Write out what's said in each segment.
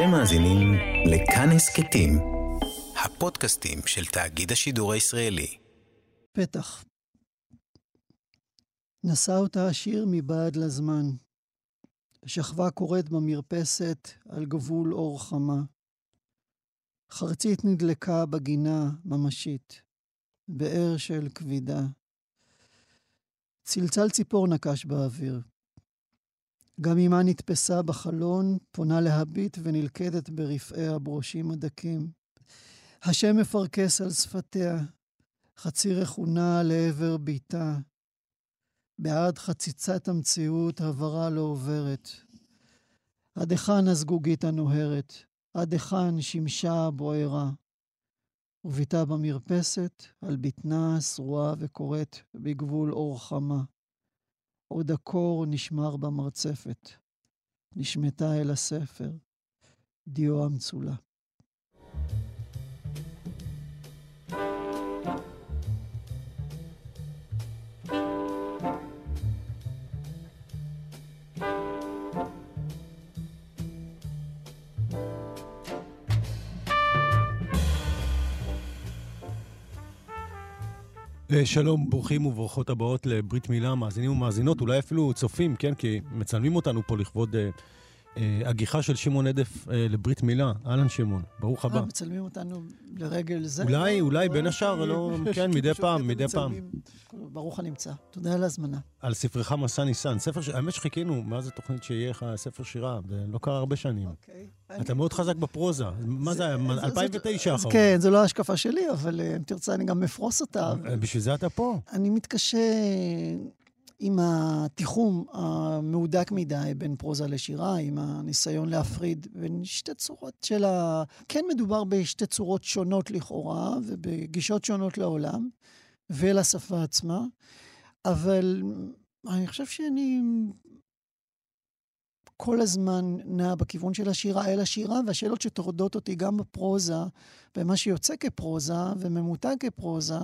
אתם מאזינים לכאן הסכתים, הפודקאסטים של תאגיד השידור הישראלי. פתח. נשא אותה השיר מבעד לזמן. שכבה קוראת במרפסת על גבול אור חמה. חרצית נדלקה בגינה ממשית, באר של כבידה. צלצל ציפור נקש באוויר. גם אמה נתפסה בחלון, פונה להביט ונלכדת ברפאי הברושים הדקים. השם מפרכס על שפתיה, חצי רכונה לעבר ביתה. בעד חציצת המציאות הברה לא עוברת. עד היכן הזגוגית הנוהרת? עד היכן שמשה הבוערה? וביתה במרפסת, על בטנה שרועה וקוראת בגבול אור חמה. עוד הקור נשמר במרצפת. נשמטה אל הספר, דיו המצולה. שלום, ברוכים וברוכות הבאות לברית מילה, מאזינים ומאזינות, אולי אפילו צופים, כן? כי מצלמים אותנו פה לכבוד אה, הגיחה של שמעון עדף אה, לברית מילה. אהלן שמעון, ברוך הבא. אה, מצלמים אותנו לרגל זה? אולי, אולי בין השאר, לא, כן, מדי פעם, מדי פעם. ברוך הנמצא. תודה על ההזמנה. על ספרך מסע ניסן. ספר, האמת שחיכינו, מאז התוכנית שיהיה לך ספר שירה, ולא קרה הרבה שנים. אוקיי. אתה מאוד חזק בפרוזה. מה זה היה? 2009 האחרון. כן, זו לא ההשקפה שלי, אבל אם תרצה אני גם אפרוס אותה. בשביל זה אתה פה. אני מתקשה עם התיחום המהודק מדי בין פרוזה לשירה, עם הניסיון להפריד בין שתי צורות של ה... כן מדובר בשתי צורות שונות לכאורה, ובגישות שונות לעולם ולשפה עצמה, אבל אני חושב שאני כל הזמן נע בכיוון של השירה אל השירה, והשאלות שטורדות אותי גם בפרוזה, ומה שיוצא כפרוזה וממותג כפרוזה,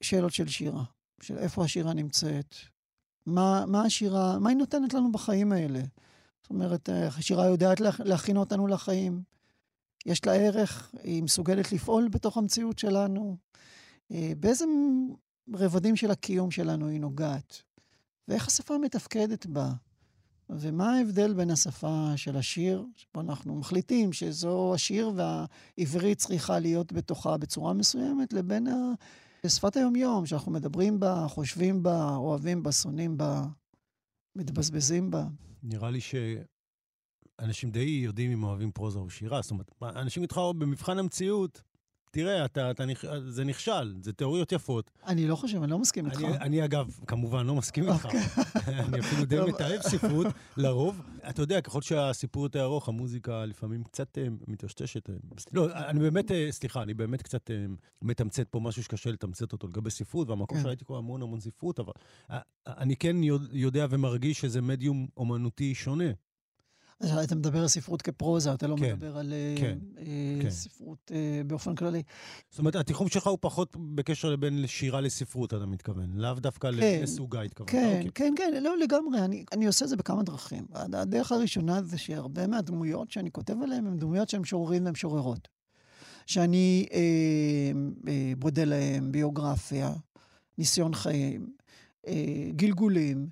שאלות של שירה. של איפה השירה נמצאת, מה, מה השירה, מה היא נותנת לנו בחיים האלה. זאת אומרת, השירה יודעת להכין אותנו לחיים. יש לה ערך, היא מסוגלת לפעול בתוך המציאות שלנו. אה, באיזה רבדים של הקיום שלנו היא נוגעת, ואיך השפה מתפקדת בה. ומה ההבדל בין השפה של השיר, שבו אנחנו מחליטים שזו השיר והעברית צריכה להיות בתוכה בצורה מסוימת, לבין שפת היומיום, שאנחנו מדברים בה, חושבים בה, אוהבים בה, שונאים בה, מתבזבזים בה. נראה לי שאנשים די יודעים אם אוהבים פרוזה או שירה. זאת אומרת, אנשים איתך במבחן המציאות, תראה, אתה, אתה, זה נכשל, זה תיאוריות יפות. אני לא חושב, אני לא מסכים איתך. אני, אני אגב, כמובן, לא מסכים איתך. אוקיי. אני אפילו די מתאהב ספרות, לרוב. אתה יודע, ככל שהסיפור יותר ארוך, המוזיקה לפעמים קצת uh, מטשטשת. Uh, לא, אני באמת, uh, סליחה, אני באמת קצת מתמצת פה משהו שקשה לתמצת אותו לגבי ספרות, והמקום כן. שהייתי קורא המון המון ספרות, אבל אני כן יודע ומרגיש שזה מדיום אומנותי שונה. אתה מדבר על ספרות כפרוזה, אתה לא כן, מדבר על כן, אה, כן. ספרות אה, באופן כללי. זאת אומרת, התיחום שלך הוא פחות בקשר בין שירה לספרות, אתה מתכוון, לאו דווקא כן, לסוגה התכוונת. כן, אוקיי. כן, כן, לא, לגמרי. אני, אני עושה את זה בכמה דרכים. הדרך הראשונה זה שהרבה מהדמויות שאני כותב עליהן הן דמויות שהן משוררים ומשוררות. שאני אה, אה, בודה להם ביוגרפיה, ניסיון חיים, אה, גלגולים,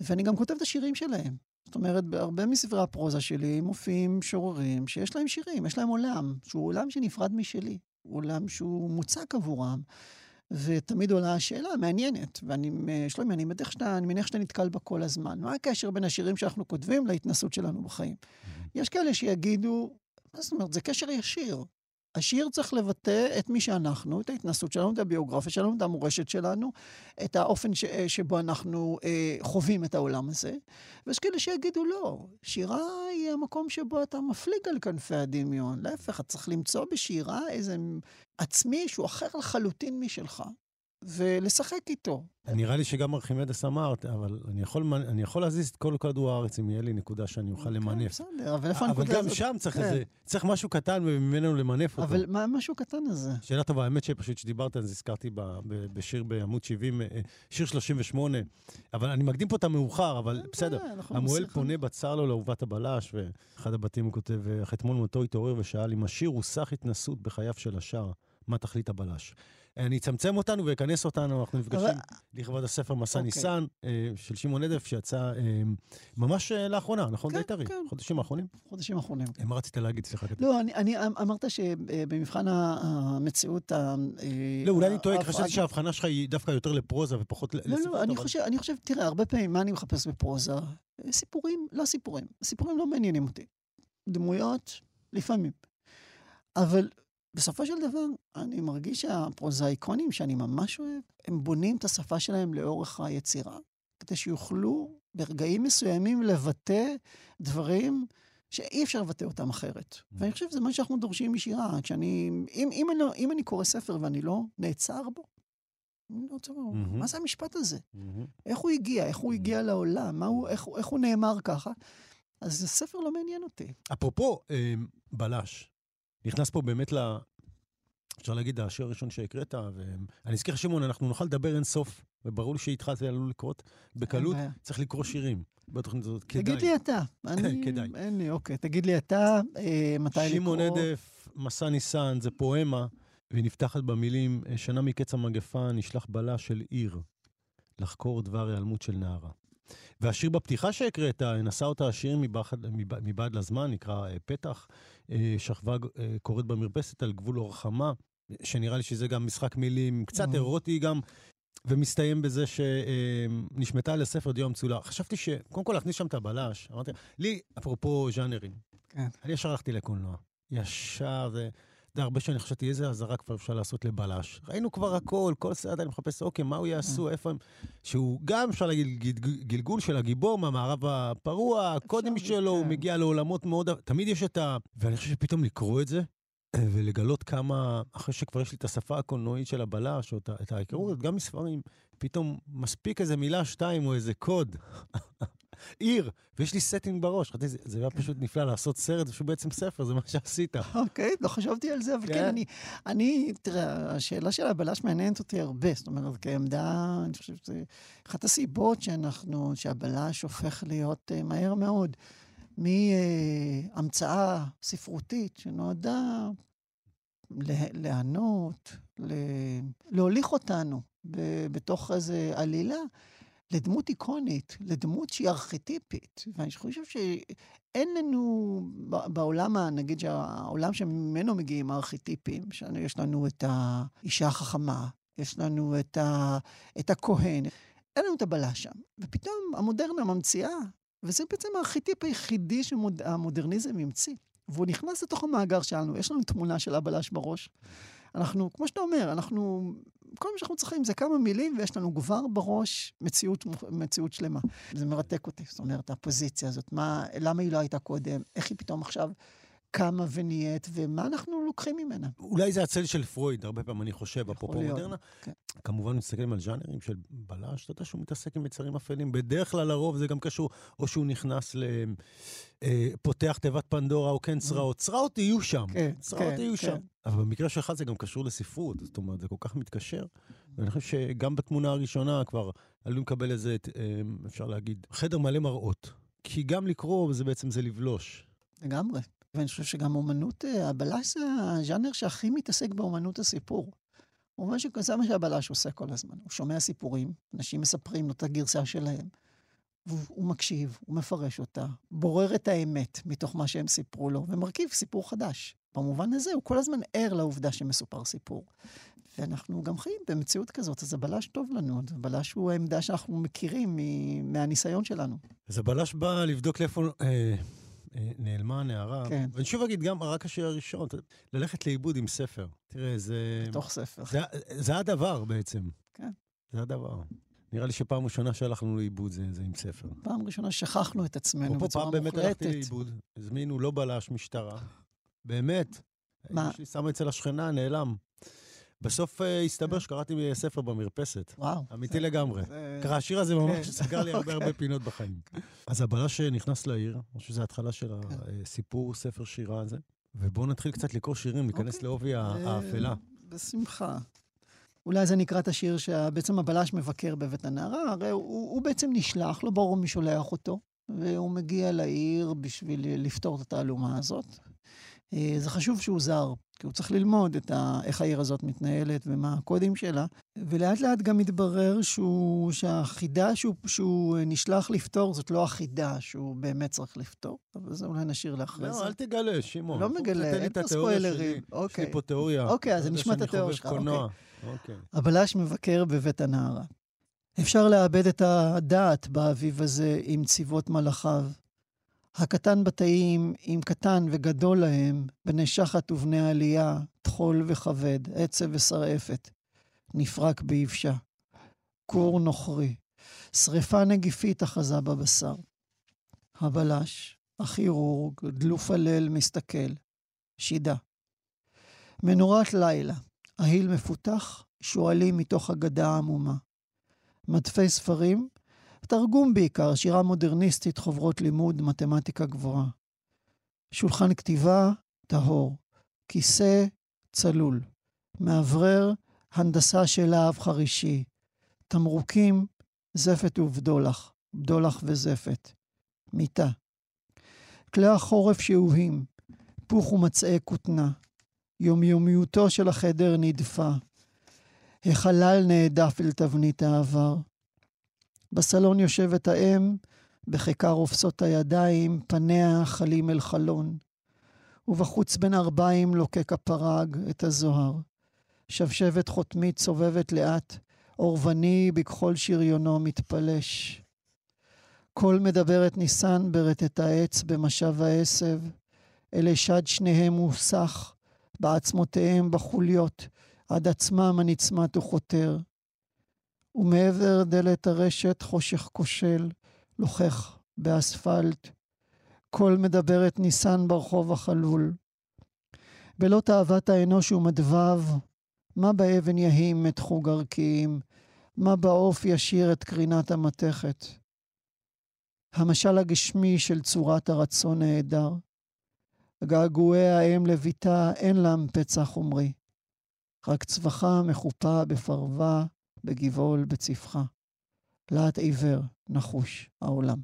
ואני גם כותב את השירים שלהם. זאת אומרת, בהרבה מספרי הפרוזה שלי מופיעים שוררים שיש להם שירים, יש להם עולם, שהוא עולם שנפרד משלי, עולם שהוא מוצק עבורם. ותמיד עולה השאלה המעניינת, ואני, שלומי, אני מניח שאתה, אני מניח שאתה נתקל בה כל הזמן. מה הקשר בין השירים שאנחנו כותבים להתנסות שלנו בחיים? Mm-hmm. יש כאלה שיגידו, מה זאת אומרת, זה קשר ישיר. השיר צריך לבטא את מי שאנחנו, את ההתנסות שלנו, את הביוגרפיה שלנו, את המורשת שלנו, את האופן ש, שבו אנחנו אה, חווים את העולם הזה. ויש כאלה שיגידו, לא, שירה היא המקום שבו אתה מפליג על כנפי הדמיון. להפך, אתה צריך למצוא בשירה איזה עצמי שהוא אחר לחלוטין משלך. ולשחק איתו. נראה לי שגם ארכימדס אמר, אבל אני יכול, אני יכול להזיז את כל כדור הארץ אם יהיה לי נקודה שאני אוכל למנף. כן, בסדר, אבל איפה הנקודה הזאת? אבל גם שם צריך כן. איזה, צריך משהו קטן וממנו למנף אותו. אבל מה המשהו הקטן הזה? שאלה טובה, האמת שפשוט כשדיברת על זה, הזכרתי בשיר בעמוד 70, אה, שיר 38, אבל אני מקדים פה את המאוחר, אבל בסדר. המוהל פונה בצר לו לאהובת הבלש, ואחד הבתים הוא כותב, אך אתמול מותו התעורר ושאל אם השיר הוא סך התנסות בחייו של השאר, מה תכלית הבלש? אני אצמצם אותנו ואכנס אותנו, אנחנו נפגשים אבל... לכבוד הספר מסע okay. אוקיי. ניסן אה, של שמעון עדף, שיצא אה, ממש אה, לאחרונה, נכון? כן, טרי. כן. חודשים האחרונים? חודשים האחרונים. כן. מה רצית להגיד? סליחה. לא, אני, אני אמרת שבמבחן המציאות... לא, אולי אני טועה, חשבתי שההבחנה שלך היא דווקא יותר לפרוזה ופחות לספרות. לא, לא, אני חושב, אני חושב, תראה, הרבה פעמים, מה אני מחפש בפרוזה? סיפורים, לא סיפורים. סיפורים לא מעניינים אותי. דמויות, לפעמים. אבל בסופו של דבר, אני מרגיש שהפרוזאיקונים שאני ממש אוהב, הם בונים את השפה שלהם לאורך היצירה, כדי שיוכלו ברגעים מסוימים לבטא דברים שאי אפשר לבטא אותם אחרת. Mm. ואני חושב שזה מה שאנחנו דורשים משירה. כשאני, אם, אם, אני, לא, אם אני קורא ספר ואני לא נעצר בו, אני לא רוצה לומר, mm-hmm. מה זה המשפט הזה? Mm-hmm. איך הוא הגיע? איך הוא הגיע לעולם? מה הוא, איך, איך הוא נאמר ככה? אז הספר לא מעניין אותי. אפרופו אה, בלש, נכנס פה באמת ל... אפשר להגיד, השיר הראשון שהקראת, ואני אזכיר, שמעון, אנחנו נוכל לדבר אין סוף, וברור לי שאיתך זה עלול לקרות בקלות, צריך לקרוא שירים. בתוכנית הזאת, כדאי. תגיד לי אתה. אני... כדאי. אין לי, אוקיי. תגיד לי אתה, אה, מתי לקרוא. שמעון עדף, מסע ניסן, זה פואמה, והיא נפתחת במילים, שנה מקץ המגפה נשלח בלה של עיר, לחקור דבר היעלמות של נערה. והשיר בפתיחה שהקראת, נשא אותה השיר מבעד לזמן, נקרא אה, פתח, אה, שכבה אה, קוראת במרפסת על גבול אורחמה, שנראה לי שזה גם משחק מילים קצת אירוטי גם, ומסתיים בזה שנשמטה לספר דיו המצולע. חשבתי ש... קודם כל להכניס שם את הבלש, אמרתי, לי, אפרופו ז'אנרים, כן. אני ישר הלכתי לקולנוע. ישר זה... יודע, הרבה שנים חשבתי איזה אזהרה כבר אפשר לעשות לבלש. ראינו כבר הכל, כל סרט אני מחפש, אוקיי, מה הוא יעשו. איפה הם... שהוא גם, אפשר להגיד, גלגול של הגיבור מהמערב הפרוע, הקודם שלו, הוא. מגיע לעולמות מאוד... תמיד יש את ה... ואני חושב שפתאום לקרוא את זה, אה, ולגלות כמה, אחרי שכבר יש לי את השפה הקולנועית של הבלש, או את ההיכרות, גם מספרים, פתאום מספיק איזה מילה, שתיים, או איזה קוד. עיר, ויש לי setting בראש. חשבתי, זה היה פשוט נפלא לעשות סרט, שהוא בעצם ספר, זה מה שעשית. אוקיי, לא חשבתי על זה, אבל כן, כן אני, אני, תראה, השאלה של הבלש מעניינת אותי הרבה. זאת אומרת, כעמדה, אני חושב שזה אחת הסיבות שאנחנו, שהבלש הופך להיות uh, מהר מאוד מהמצאה ספרותית שנועדה לענות, להוליך אותנו בתוך איזה עלילה, לדמות איקונית, לדמות שהיא ארכיטיפית. ואני חושב שאין לנו בעולם, נגיד שהעולם שממנו מגיעים הארכיטיפים, שיש לנו את האישה החכמה, יש לנו את, ה, את הכהן, אין לנו את הבלש שם. ופתאום המודרנה ממציאה, וזה בעצם הארכיטיפ היחידי שהמודרניזם המציא. והוא נכנס לתוך המאגר שלנו, יש לנו תמונה של הבלש בראש. אנחנו, כמו שאתה אומר, אנחנו כל מה שאנחנו צריכים זה כמה מילים, ויש לנו כבר בראש מציאות, מציאות שלמה. זה מרתק אותי, זאת אומרת, הפוזיציה הזאת, מה, למה היא לא הייתה קודם, איך היא פתאום עכשיו קמה ונהיית, ומה אנחנו לוקחים ממנה. אולי זה הצל של פרויד, הרבה פעמים אני חושב, אפרופו מודרנה. כן. כמובן מסתכלים על ז'אנרים של בלש, אתה יודע שהוא מתעסק עם יצרים אפלים. בדרך כלל לרוב זה גם קשור, או שהוא נכנס ל... אה, פותח תיבת פנדורה או כן צרעות. צרעות יהיו שם, כן, צרעות כן, יהיו כן. שם. אבל במקרה שלך זה גם קשור לספרות, זאת אומרת, זה כל כך מתקשר. ואני חושב שגם בתמונה הראשונה כבר עלולים לקבל איזה, אה, אפשר להגיד, חדר מלא מראות. כי גם לקרוא זה בעצם זה לבלוש. לגמרי. ואני חושב שגם אומנות, אה, הבלש זה הז'אנר שהכי מתעסק באומנות הסיפור. הוא אומר שזה מה שהבלש עושה כל הזמן. הוא שומע סיפורים, אנשים מספרים לו את הגרסה שלהם. הוא מקשיב, הוא מפרש אותה, בורר את האמת מתוך מה שהם סיפרו לו, ומרכיב סיפור חדש. במובן הזה הוא כל הזמן ער לעובדה שמסופר סיפור. ואנחנו גם חיים במציאות כזאת, אז הבלש טוב לנו, הבלש הוא העמדה שאנחנו מכירים מהניסיון שלנו. אז הבלש בא לבדוק לאיפה אה, נעלמה הנערה. כן. ואני שוב אגיד, גם רק השיר הראשון, ללכת לאיבוד עם ספר. תראה, זה... בתוך ספר. זה, זה הדבר בעצם. כן. זה הדבר. נראה לי שפעם ראשונה שהלכנו לאיבוד זה, זה עם ספר. פעם ראשונה שכחנו את עצמנו בצורה מוחלטת. פעם באמת הלכתי לאיבוד, הזמינו לא בלש, משטרה. באמת. מה? יש לי שמה אצל השכנה, נעלם. בסוף אה, הסתבר שקראתי ספר במרפסת. וואו. אמיתי לגמרי. ככה, השיר הזה ממש כן. סגר לי הרבה הרבה אוקיי. פינות בחיים. אז הבלש נכנס לעיר, אני חושב שזו ההתחלה של כן. הסיפור, ספר שירה הזה, ובואו נתחיל קצת לקרוא שירים, להיכנס אוקיי. לעובי אה, האפלה. בשמחה. אולי זה נקרא את השיר שבעצם הבלש מבקר בבית הנערה, הרי הוא, הוא בעצם נשלח, לא ברור מי שולח אותו, והוא מגיע לעיר בשביל לפתור את התעלומה הזאת. אה, זה חשוב שהוא זר, כי הוא צריך ללמוד את ה, איך העיר הזאת מתנהלת ומה הקודים שלה, ולאט לאט גם מתברר שהוא, שהחידה שהוא, שהוא נשלח לפתור זאת לא החידה שהוא באמת צריך לפתור, אבל זה אולי נשאיר לאחרי זה. לא, אל תגלה, שמעון. לא מגלה, אין פה. ספוילרים. יש אוקיי. לי פה תיאוריה. אוקיי, אז נשמע את התיאוריה שלך, קולנוע. אוקיי. הבלש מבקר בבית הנערה. אפשר לאבד את הדעת באביב הזה עם צבאות מלאכיו. הקטן בתאים, עם קטן וגדול להם, בני שחת ובני עלייה, טחול וכבד, עצב ושרעפת. נפרק ביבשה. כור נוכרי. שרפה נגיפית אחזה בבשר. הבלש, הכירורג, דלוף הלל מסתכל. שידה. מנורת לילה. ההיל מפותח, שועלים מתוך אגדה עמומה. מדפי ספרים, תרגום בעיקר, שירה מודרניסטית, חוברות לימוד, מתמטיקה גבוהה. שולחן כתיבה, טהור. כיסא, צלול. מאוורר, הנדסה של להב חרישי. תמרוקים, זפת ובדולח. בדולח וזפת. מיטה. כלי החורף שאוהים. פוך ומצעי כותנה. יומיומיותו של החדר נדפה. החלל נעדף אל תבנית העבר. בסלון יושבת האם, בכיכר רופסות הידיים, פניה חלים אל חלון. ובחוץ בין ארבעים לוקק הפרג את הזוהר. שבשבת חותמית סובבת לאט, אורבני בכחול שריונו מתפלש. קול מדברת ניסן ברטט העץ במשב העשב, אלה שד שניהם מוסך, בעצמותיהם בחוליות, עד עצמם הנצמת וחותר. ומעבר דלת הרשת חושך כושל, לוחך באספלט. קול מדברת ניסן ברחוב החלול. בלא תאוות האנוש ומדבב, מה באבן יהים את חוג ערכיים, מה בעוף ישיר את קרינת המתכת. המשל הגשמי של צורת הרצון נהדר. געגועי האם לביתה אין להם פצע חומרי. רק צווחה מחופה בפרווה, בגבעול, בצפחה. להט עיוור, נחוש, העולם.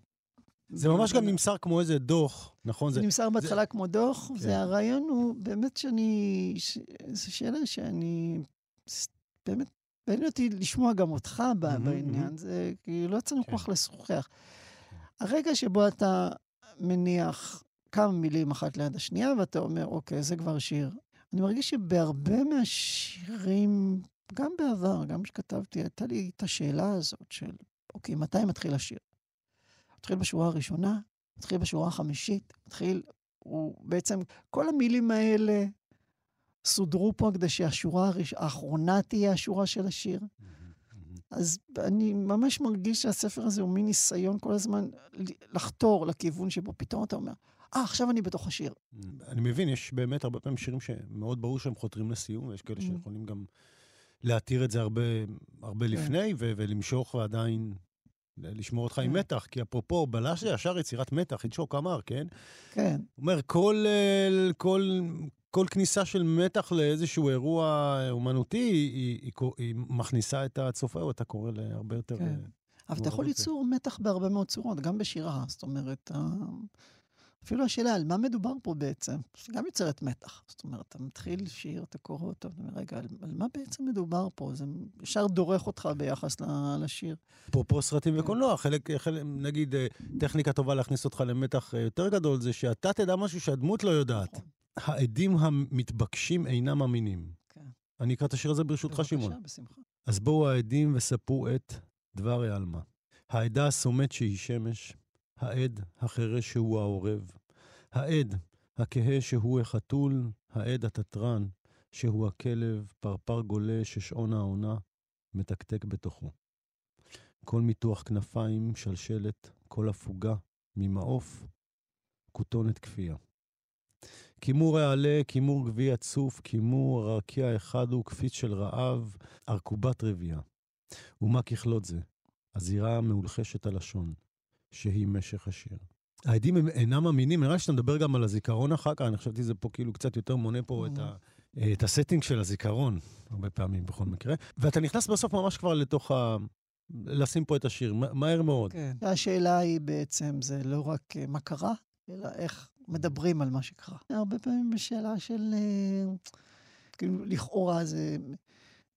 זה ממש גם נמסר כמו איזה דוח, נכון? זה נמסר בהתחלה כמו דוח, כן. זה הרעיון הוא באמת שאני, ש- זו שאלה שאני, באמת, מעניין אותי לשמוע גם אותך בעניין. זה כאילו לא לנו כן. כל כך לשוחח. הרגע שבו אתה מניח כמה מילים אחת ליד השנייה, ואתה אומר, אוקיי, זה כבר שיר. אני מרגיש שבהרבה מהשירים, גם בעבר, גם כשכתבתי, הייתה לי את השאלה הזאת של, אוקיי, מתי מתחיל השיר? מתחיל בשורה הראשונה, מתחיל בשורה החמישית, מתחיל, הוא בעצם, כל המילים האלה סודרו פה כדי שהשורה הראש- האחרונה תהיה השורה של השיר. אז אני ממש מרגיש שהספר הזה הוא מין ניסיון כל הזמן לחתור לכיוון שבו פתאום אתה אומר, אה, עכשיו אני בתוך השיר. אני מבין, יש באמת הרבה פעמים שירים שמאוד ברור שהם חותרים לסיום, ויש כאלה Mhm. שיכולים גם להתיר את זה הרבה, הרבה כן. לפני, ו- ולמשוך ועדיין לשמור אותך עם כן. מתח. כי אפרופו, בלש זה ישר יצירת מתח, היצ'וק אמר, כן? כן, הוא אומר, כל, אה, כל, כל כניסה של מתח לאיזשהו אירוע אומנותי, היא, היא, היא, היא מכניסה את הצופה או את הקורא להרבה יותר... כן. אה, אבל אתה יכול. ליצור מתח בהרבה מאוד צורות, גם בשירה. זאת אומרת, ה- אפילו השאלה על מה מדובר פה בעצם, שגם יוצרת מתח. זאת אומרת, אתה מתחיל שיר, אתה קורא אותו, אתה אומר, רגע, על, על מה בעצם מדובר פה? זה ישר דורך אותך ביחס לשיר. אפרופו סרטים כן. וקולנוע, חלק, חלק, נגיד, אה, טכניקה טובה להכניס אותך למתח אה, יותר גדול, זה שאתה תדע משהו שהדמות לא יודעת. נכון. העדים המתבקשים אינם אמינים. כן. אני אקרא את השיר הזה ברשותך, שמעון. בבקשה, בשמחה. אז בואו העדים וספרו את דברי עלמא. העדה הסומת שהיא שמש, העד החירש שהוא העורב, העד הכהה שהוא החתול, העד התתרן שהוא הכלב, פרפר גולה ששעון העונה מתקתק בתוכו. כל מתוח כנפיים, שלשלת, כל הפוגה, ממעוף, כותונת כפייה. כימור העלה, כימור גביע צוף, כימור הרקיע אחד הוא קפיץ של רעב, ארכובת רבייה. ומה ככלות זה? הזירה המאולחשת הלשון, שהיא משך השיר. העדים הם אינם אמינים, נראה לי שאתה מדבר גם על הזיכרון אחר כך, אני חשבתי שזה פה כאילו קצת יותר מונה פה את, ה, את הסטינג של הזיכרון, הרבה פעמים בכל מקרה. ואתה נכנס בסוף ממש כבר לתוך ה... לשים פה את השיר, מהר מאוד. כן. השאלה היא בעצם, זה לא רק אה, מה קרה, אלא איך מדברים על מה שקרה. הרבה פעמים בשאלה של, אה, כאילו, לכאורה זה,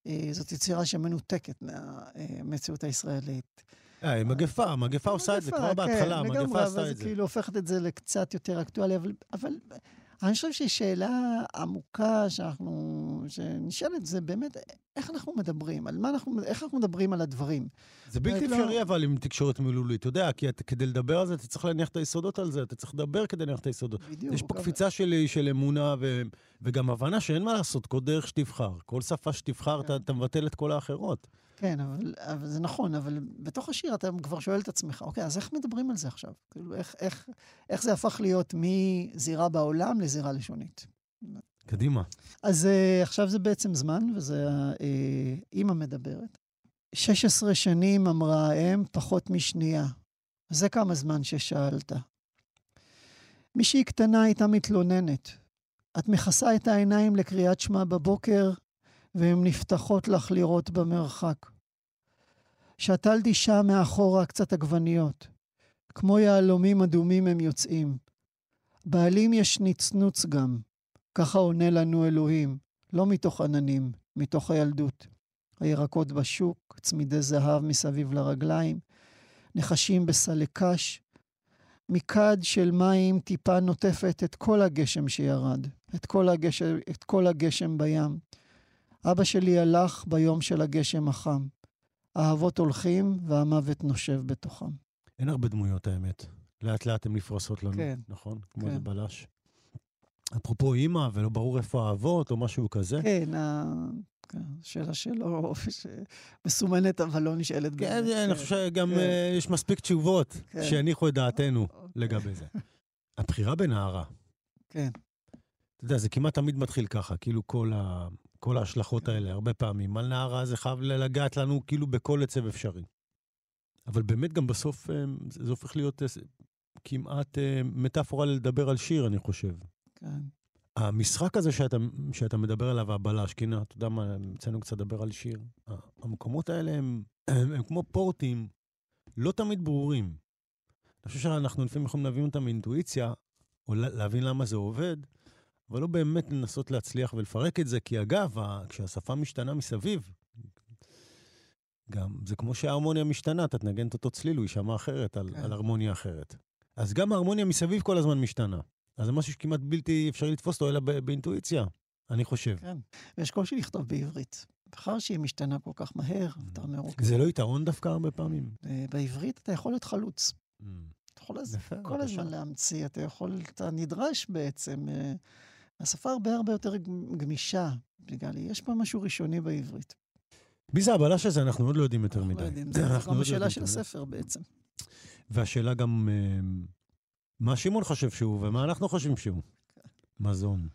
אה, זאת יצירה שמנותקת מהמציאות הישראלית. אה, מגפה, מגפה עושה את זה כבר בהתחלה, כן, מגפה עשתה את זה. זה כאילו הופכת את זה לקצת יותר אקטואלי, אבל אני חושב ששאלה עמוקה שאנחנו, שנשאלת זה באמת, איך אנחנו מדברים? על מה אנחנו, איך אנחנו מדברים על הדברים? זה בלתי אפשרי לא... אבל עם תקשורת מילולית, אתה יודע, כי כדי לדבר על זה, אתה צריך להניח את היסודות על זה, אתה צריך לדבר כדי להניח את היסודות. בדיוק. יש פה אבל... קפיצה שלי של אמונה ו... וגם הבנה שאין מה לעשות, כל דרך שתבחר. כל שפה שתבחר, כן. אתה, אתה מבטל את כל האחרות. כן, אבל, אבל זה נכון, אבל בתוך השיר אתה כבר שואל את עצמך, אוקיי, אז איך מדברים על זה עכשיו? כאילו, איך, איך, איך זה הפך להיות מזירה בעולם לזירה לשונית? קדימה. אז uh, עכשיו זה בעצם זמן, וזה uh, אימא מדברת. 16 שנים אמרה האם, פחות משנייה. זה כמה זמן ששאלת. מישהי קטנה הייתה מתלוננת. את מכסה את העיניים לקריאת שמע בבוקר, והן נפתחות לך לראות במרחק. שתלת אישה מאחורה קצת עגבניות. כמו יהלומים אדומים הם יוצאים. בעלים יש נצנוץ גם. ככה עונה לנו אלוהים, לא מתוך עננים, מתוך הילדות. הירקות בשוק, צמידי זהב מסביב לרגליים, נחשים בסלי קש. מכד של מים טיפה נוטפת את כל הגשם שירד, את כל הגשם, את כל הגשם בים. אבא שלי הלך ביום של הגשם החם. האהבות הולכים והמוות נושב בתוכם. אין הרבה דמויות, האמת. לאט לאט הן נפרסות לנו, כן. נכון? כמו כן. איזה בלש. אפרופו אימא, ולא ברור איפה האבות, או משהו כזה. כן, השאלה שלו, מסומנת אבל לא נשאלת. כן, אני חושב שגם כן. אה, יש מספיק תשובות כן. שהניחו את דעתנו. לגבי זה. הבחירה בנערה. כן. אתה יודע, זה כמעט תמיד מתחיל ככה, כאילו כל, ה... כל ההשלכות האלה, הרבה פעמים. על נערה זה חייב לגעת לנו כאילו בכל עצב אפשרי. אבל באמת גם בסוף אה, זה הופך להיות אה, כמעט אה, מטאפורה לדבר על שיר, אני חושב. כן. המשחק הזה שאתה, שאתה מדבר עליו, הבלש, כי אתה יודע מה, אצלנו קצת לדבר על שיר. המקומות האלה הם, הם, הם כמו פורטים לא תמיד ברורים. אני חושב שאנחנו לפעמים יכולים להבין אותם מאינטואיציה, או להבין למה זה עובד, אבל לא באמת לנסות להצליח ולפרק את זה, כי אגב, כשהשפה משתנה מסביב, גם זה כמו שההרמוניה משתנה, אתה תנגן את אותו צליל, הוא יישמע אחרת על, כן. על הרמוניה אחרת. אז גם ההרמוניה מסביב כל הזמן משתנה. אז זה משהו שכמעט בלתי אפשרי לתפוס אותו, אלא באינטואיציה, אני חושב. כן, ויש קושי לכתוב בעברית. מאחר שהיא משתנה כל כך מהר, mm. אתה אומר... זה לא יתרון דווקא הרבה פעמים? אה, בעברית אתה יכול להיות חלוץ. Mm. אתה יכול כל הזמן להמציא, אתה יכול, אתה נדרש בעצם אה, השפה הרבה הרבה יותר גמישה, בגלל יש פה משהו ראשוני בעברית. מי זה הבלש הזה? אנחנו עוד לא יודעים יותר מדי. יודעים, זה גם לא השאלה של הספר בעצם. והשאלה גם, אה, מה שמעון חושב שהוא ומה אנחנו חושבים שהוא. כן. מזון.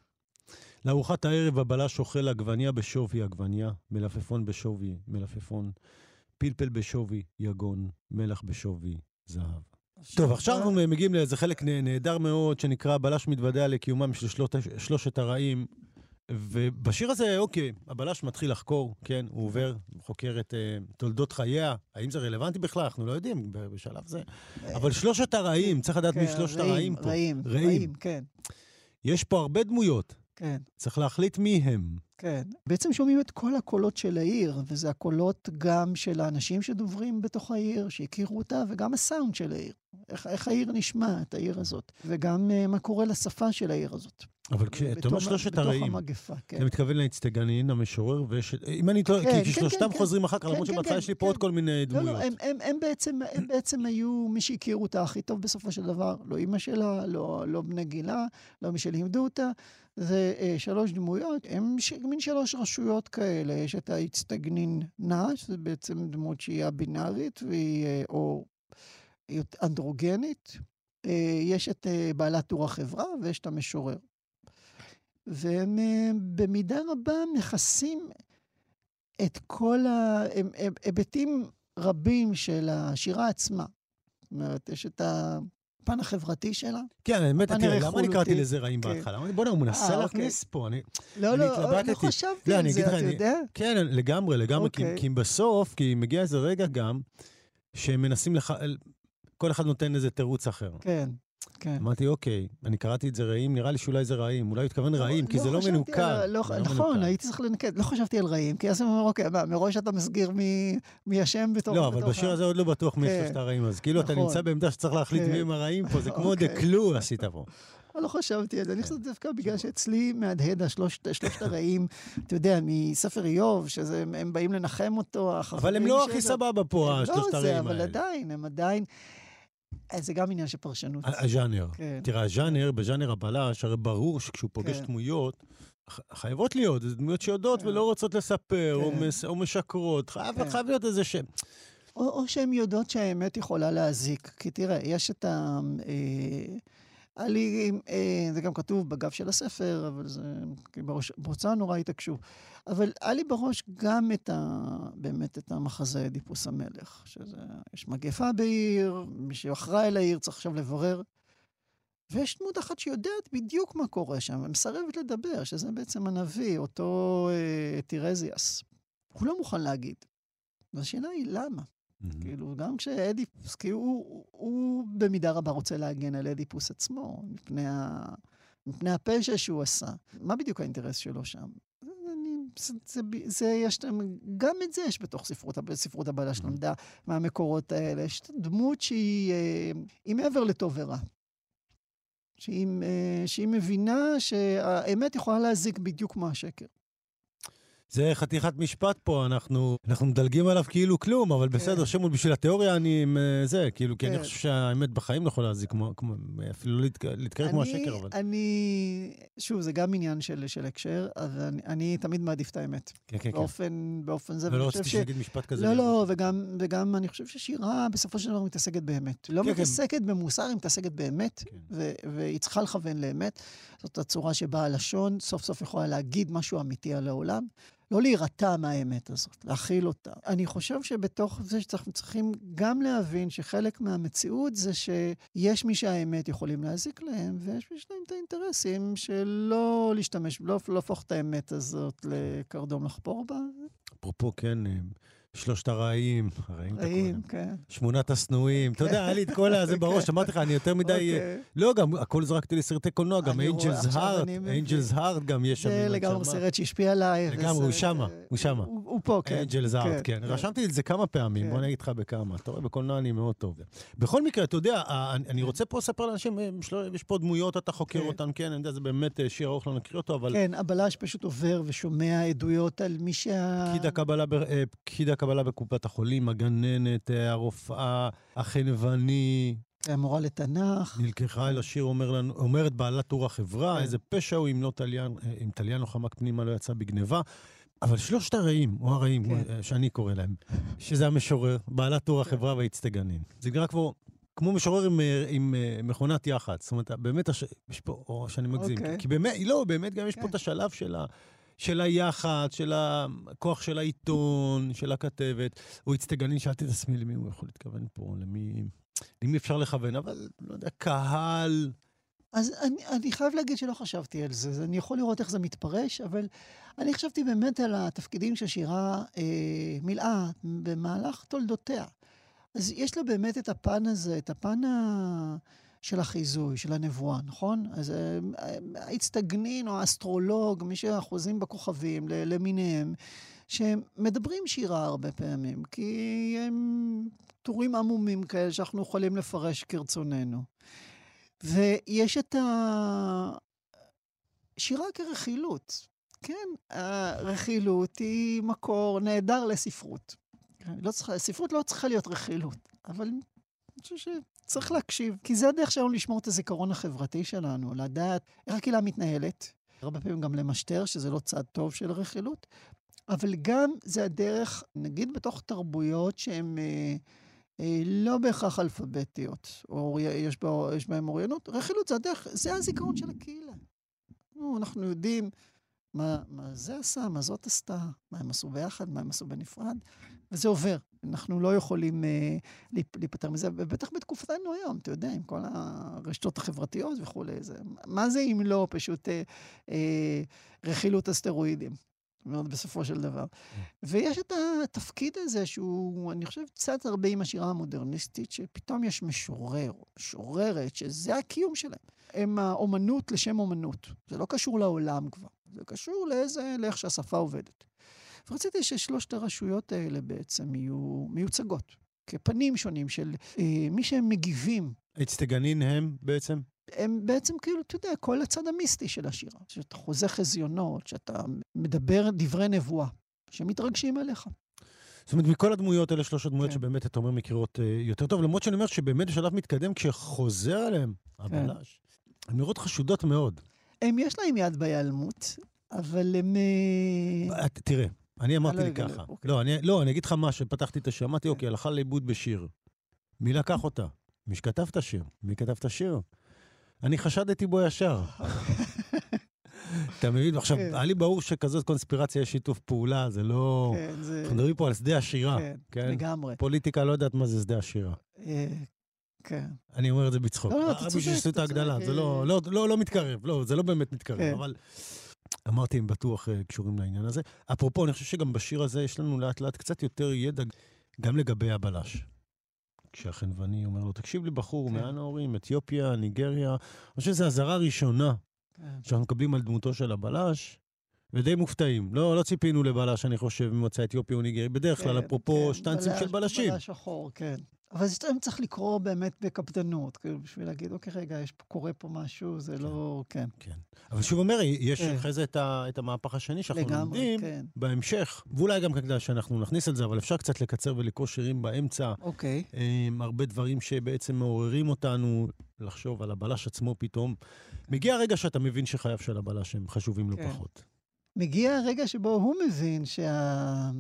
לארוחת הערב הבלש אוכל עגבניה בשווי עגבניה, מלפפון בשווי מלפפון, פלפל בשווי יגון, מלח בשווי זהב. טוב, עכשיו אנחנו מגיעים לאיזה חלק נהדר מאוד, שנקרא בלש מתוודע לקיומם של שלושת הרעים. ובשיר הזה, אוקיי, הבלש מתחיל לחקור, כן, הוא עובר, חוקר את uh, תולדות חייה. האם זה רלוונטי בכלל? אנחנו לא יודעים בשלב זה. אבל שלושת הרעים, צריך לדעת מי כן, שלושת הרעים פה. רעים, רעים, כן. יש פה הרבה דמויות. כן. צריך להחליט מי הם. כן. בעצם שומעים את כל הקולות של העיר, וזה הקולות גם של האנשים שדוברים בתוך העיר, שהכירו אותה, וגם הסאונד של העיר. איך, איך העיר נשמעת, העיר הזאת, וגם uh, מה קורה לשפה של העיר הזאת. אבל כשאתה אומר שלושת הרעים, כן. אתה מתכוון לאצטגנין, המשורר, ויש... אם אני טועה, כן, כי כן, שלושתם כן, חוזרים אחר כך, למרות כן, שבהתחלה יש לי פה עוד כל מיני דמויות. לא, לא, הם, הם, הם, בעצם, הם בעצם היו מי שהכירו אותה הכי טוב בסופו של דבר. לא אימא שלה, לא, לא בני גילה, לא מי שלימדו אותה. זה אה, שלוש דמויות, ש... מין שלוש רשויות כאלה. יש את האצטגנין נע, שזה בעצם דמות שהיא הבינארית, והיא אה, או אנדרוגנית. אה, יש את אה, בעלת טור החברה ויש את המשורר. והם אה, במידה רבה מכסים את כל ההיבטים רבים של השירה עצמה. זאת אומרת, יש את הפן החברתי שלה. כן, האמת, תראה, למה אני קראתי לזה רעים כן. בהתחלה? אמרתי, בוא'נה, הוא מנסה אה, להכניס אוקיי. פה, אני לא, לא, לא חשבתי לא, על זה, אתה יודע? כן, לגמרי, לגמרי, אוקיי. כי בסוף, כי מגיע איזה רגע גם, שהם מנסים לך... כל אחד נותן איזה תירוץ אחר. כן. כן. אמרתי, אוקיי, אני קראתי את זה רעים, נראה לי שאולי זה רעים. אולי הוא התכוון לא, רעים, כי לא זה לא מנוכר. לא, נכון, הייתי צריך לנקד. לא חשבתי על רעים, כי אז הוא אומר, אוקיי, מראש אתה מסגיר מי השם בתור... לא, אבל בשיר הזה עוד לא בטוח מי שלושת כן. הרעים, אז כאילו אתה נכון. נמצא בעמדה שצריך להחליט כן. מי הם הרעים פה, זה כמו דה אוקיי. קלו עשית פה. לא חשבתי על זה, אני חושב דווקא בגלל שאצלי מהדהד השלושת הרעים, אתה יודע, מספר איוב, שהם באים לנחם אותו, אבל הם לא הכי סבבה פה, השלושת הרעים האלה. אבל עדיין, הם עדיין... אה, זה גם עניין של פרשנות. הז'אנר. כן. תראה, הז'אנר, בז'אנר הבלש, הרי ברור שכשהוא פוגש כן. דמויות, חייבות להיות, זה דמויות שיודעות כן. ולא רוצות לספר, כן. או, מס, או משקרות. חייב, כן. חייב להיות איזה שם. או, או שהן יודעות שהאמת יכולה להזיק. כי תראה, יש את ה... אה, לי, אה, זה גם כתוב בגב של הספר, אבל זה, בראש, בהוצאה נורא התעקשו. אבל היה לי בראש גם את ה... באמת את המחזה דיפוס המלך, שזה... יש מגפה בעיר, מי שאחראי לעיר צריך עכשיו לברר. ויש דמות אחת שיודעת בדיוק מה קורה שם, ומסרבת לדבר, שזה בעצם הנביא, אותו אה, טירזיאס. הוא לא מוכן להגיד. והשאלה היא למה. Mm-hmm. כאילו, גם כשאדיפוס, כי הוא, הוא, הוא במידה רבה רוצה להגן על אדיפוס עצמו, מפני, ה, מפני הפשע שהוא עשה. מה בדיוק האינטרס שלו שם? זה, זה, זה, יש, גם את זה יש בתוך ספרות, ספרות הבעלה שלמדה מהמקורות האלה. יש דמות שהיא אה, מעבר לטוב ורע. שהיא, אה, שהיא מבינה שהאמת יכולה להזיק בדיוק כמו השקר. זה חתיכת משפט פה, אנחנו, אנחנו מדלגים עליו כאילו כלום, אבל כן. בסדר, שמול, בשביל התיאוריה אני עם אה, זה, כאילו, כי אני כן. חושב שהאמת בחיים לא יכולה להזיק כמו, כמו אפילו לא להתקרב כמו השקר, אבל... אני, שוב, זה גם עניין של, של הקשר, אז אני, אני תמיד מעדיף את האמת. כן, כן, באופן, כן. באופן זה. ולא רציתי שתגיד משפט כזה. לא, לא, וגם, וגם אני חושב ששירה בסופו של דבר מתעסקת באמת. לא כן, כן. מתעסקת כן. במוסר, היא מתעסקת באמת, כן. ו, והיא צריכה לכוון לאמת. זאת הצורה שבה הלשון סוף סוף יכולה להגיד משהו אמיתי על העולם. לא להירתע מהאמת הזאת, להכיל אותה. אני חושב שבתוך זה שאנחנו צריכים גם להבין שחלק מהמציאות זה שיש מי שהאמת יכולים להזיק להם, ויש מי שלהם את האינטרסים של לא להשתמש, לא להפוך את האמת הזאת לקרדום לחפור בה. אפרופו, כן, שלושת הרעים, הרעים קורא כן. שמונת השנואים, אתה יודע, היה לי את כל הזה בראש, אמרתי לך, אני יותר מדי... אוקיי. לא, גם הכל זרקתי לסרטי קולנוע, גם אנג'לס הארט, אנג'לס הארט גם יש שם. זה לגמרי סרט שהשפיע עליי. לגמרי, הוא שמה, הוא שמה. הוא פה, כן. אנג'לס הארט, כן. כן. רשמתי את זה כמה פעמים, בוא כן. נגיד לך בכמה. אתה רואה, בקולנוע אני מאוד טוב. בכל מקרה, אתה יודע, אני רוצה פה לספר לאנשים, יש פה דמויות, אתה חוקר אותן, כן, אני יודע, זה באמת אה, שיר ארוך, לא נקריא אותו, אבל... כן, הבלש פשוט עובר ושומע עדויות על מי שה... פקיד הקבלה אה, בקופת החולים, הגננת, אה, הרופאה, החנווני. המורה לתנ"ך. נלקחה אל השיר, אומר לנו, אומרת בעלת טור החברה, כן. איזה פשע הוא אם לא תליין, אה, אם תליין לא חמק פנימה לא יצא בגניבה. אבל שלושת הרעים, או הרעים, כן. אה, שאני קורא להם, שזה המשורר, בעלת טור החברה והאצטגנין. זה נראה כמו, כמו משורר עם, עם מכונת יח"צ. זאת אומרת, באמת, הש... יש פה, או שאני מגזים. Okay. אוקיי. כי באמת, לא, באמת גם יש okay. פה כן. את השלב של ה... של היח"צ, של הכוח של העיתון, של הכתבת. הוא אצטגנין, שאלתי את עצמי למי הוא יכול להתכוון פה, למי, למי אפשר לכוון, אבל לא יודע, קהל. אז אני, אני חייב להגיד שלא חשבתי על זה, אני יכול לראות איך זה מתפרש, אבל אני חשבתי באמת על התפקידים שהשירה אה, מילאה במהלך תולדותיה. אז יש לה באמת את הפן הזה, את הפן ה... של החיזוי, של הנבואה, נכון? אז אה, האצטגנין או האסטרולוג, מי שאחוזים בכוכבים למיניהם, שמדברים שירה הרבה פעמים, כי הם טורים עמומים כאלה שאנחנו יכולים לפרש כרצוננו. ויש את השירה כרכילות. כן, הרכילות היא מקור נהדר לספרות. לא צריכה, ספרות לא צריכה להיות רכילות, אבל אני חושב צריך להקשיב, כי זה הדרך שלנו לשמור את הזיכרון החברתי שלנו, לדעת איך הקהילה מתנהלת, הרבה פעמים גם למשטר, שזה לא צד טוב של רכילות, אבל גם זה הדרך, נגיד בתוך תרבויות שהן אה, אה, לא בהכרח אלפביתיות, או יש, בה, יש בהן אוריינות, רכילות זה הדרך, זה הזיכרון של הקהילה. אנחנו יודעים מה, מה זה עשה, מה זאת עשתה, מה הם עשו ביחד, מה הם עשו בנפרד, וזה עובר. אנחנו לא יכולים אה, להיפטר מזה, ובטח בתקופתנו היום, אתה יודע, עם כל הרשתות החברתיות וכולי. זה, מה זה אם לא פשוט אה, אה, רכילות הסטרואידים? אומרת, בסופו של דבר. ויש את התפקיד הזה שהוא, אני חושב, קצת הרבה עם השירה המודרניסטית, שפתאום יש משורר משוררת, שזה הקיום שלהם. הם האומנות לשם אומנות. זה לא קשור לעולם כבר, זה קשור לאיזה, לאיך שהשפה עובדת. ורציתי ששלושת הרשויות האלה בעצם יהיו מיוצגות, כפנים שונים של אה, מי שהם מגיבים. אצטגנין הם בעצם? הם בעצם כאילו, אתה יודע, כל הצד המיסטי של השירה. שאתה חוזה חזיונות, שאתה מדבר דברי נבואה, שמתרגשים עליך. זאת אומרת, מכל הדמויות, אלה שלוש הדמויות כן. שבאמת, אתה אומר, מכירות uh, יותר טוב, למרות שאני אומר שבאמת בשלב מתקדם, כשחוזר עליהם הבלש, כן. הן נראות חשודות מאוד. הם, יש להם יד בהיעלמות, אבל הם... אה, תראה, אני אמרתי לי ככה. אוקיי. לא, אני, לא, אני אגיד לך מה, שפתחתי את השיר, אמרתי, אוקיי, הלכה לאיבוד בשיר. מי לקח אותה? מי שכתב את השיר? מי כתב את השיר? אני חשדתי בו ישר. אתה מבין? עכשיו, כן. היה לי ברור שכזאת קונספירציה יש שיתוף פעולה, זה לא... כן, זה... אנחנו מדברים פה על שדה השירה. כן, כן? לגמרי. פוליטיקה לא יודעת מה זה שדה השירה. אה, כן. אני אומר את זה בצחוק. לא, לא, אתה צודק. בשביל את ההגדלה, זה לא, אה. לא, לא, לא מתקרב, לא, זה לא באמת מתקרב, כן. אבל... אמרתי, הם בטוח אה, קשורים לעניין הזה. אפרופו, אני חושב שגם בשיר הזה יש לנו לאט לאט קצת יותר ידע גם לגבי הבלש. כשהחנווני אומר לו, תקשיב לי, בחור, כן. מאן ההורים, אתיופיה, ניגריה. אני חושב שזו אזהרה ראשונה כן. שאנחנו מקבלים על דמותו של הבלש, ודי מופתעים. לא, לא ציפינו לבלש, אני חושב, ממוצא אתיופי או ניגרי. בדרך כלל, כן, אפרופו כן, שטנצים של בלשים. בלש שחור, כן. אבל זה צריך לקרוא באמת בקפדנות, כאילו, בשביל להגיד, אוקיי, רגע, יש, קורה פה משהו, זה לא... כן. כן. אבל שוב אומר, יש כן. אחרי זה את, ה, את המהפך השני שאנחנו לגמרי, לומדים כן. בהמשך, ואולי גם כדאי שאנחנו נכניס את זה, אבל אפשר קצת לקצר ולקרוא שירים באמצע. אוקיי. עם הרבה דברים שבעצם מעוררים אותנו לחשוב על הבלש עצמו פתאום. מגיע הרגע שאתה מבין שחייו של הבלש הם חשובים לא כן. פחות. מגיע הרגע שבו הוא מבין שה...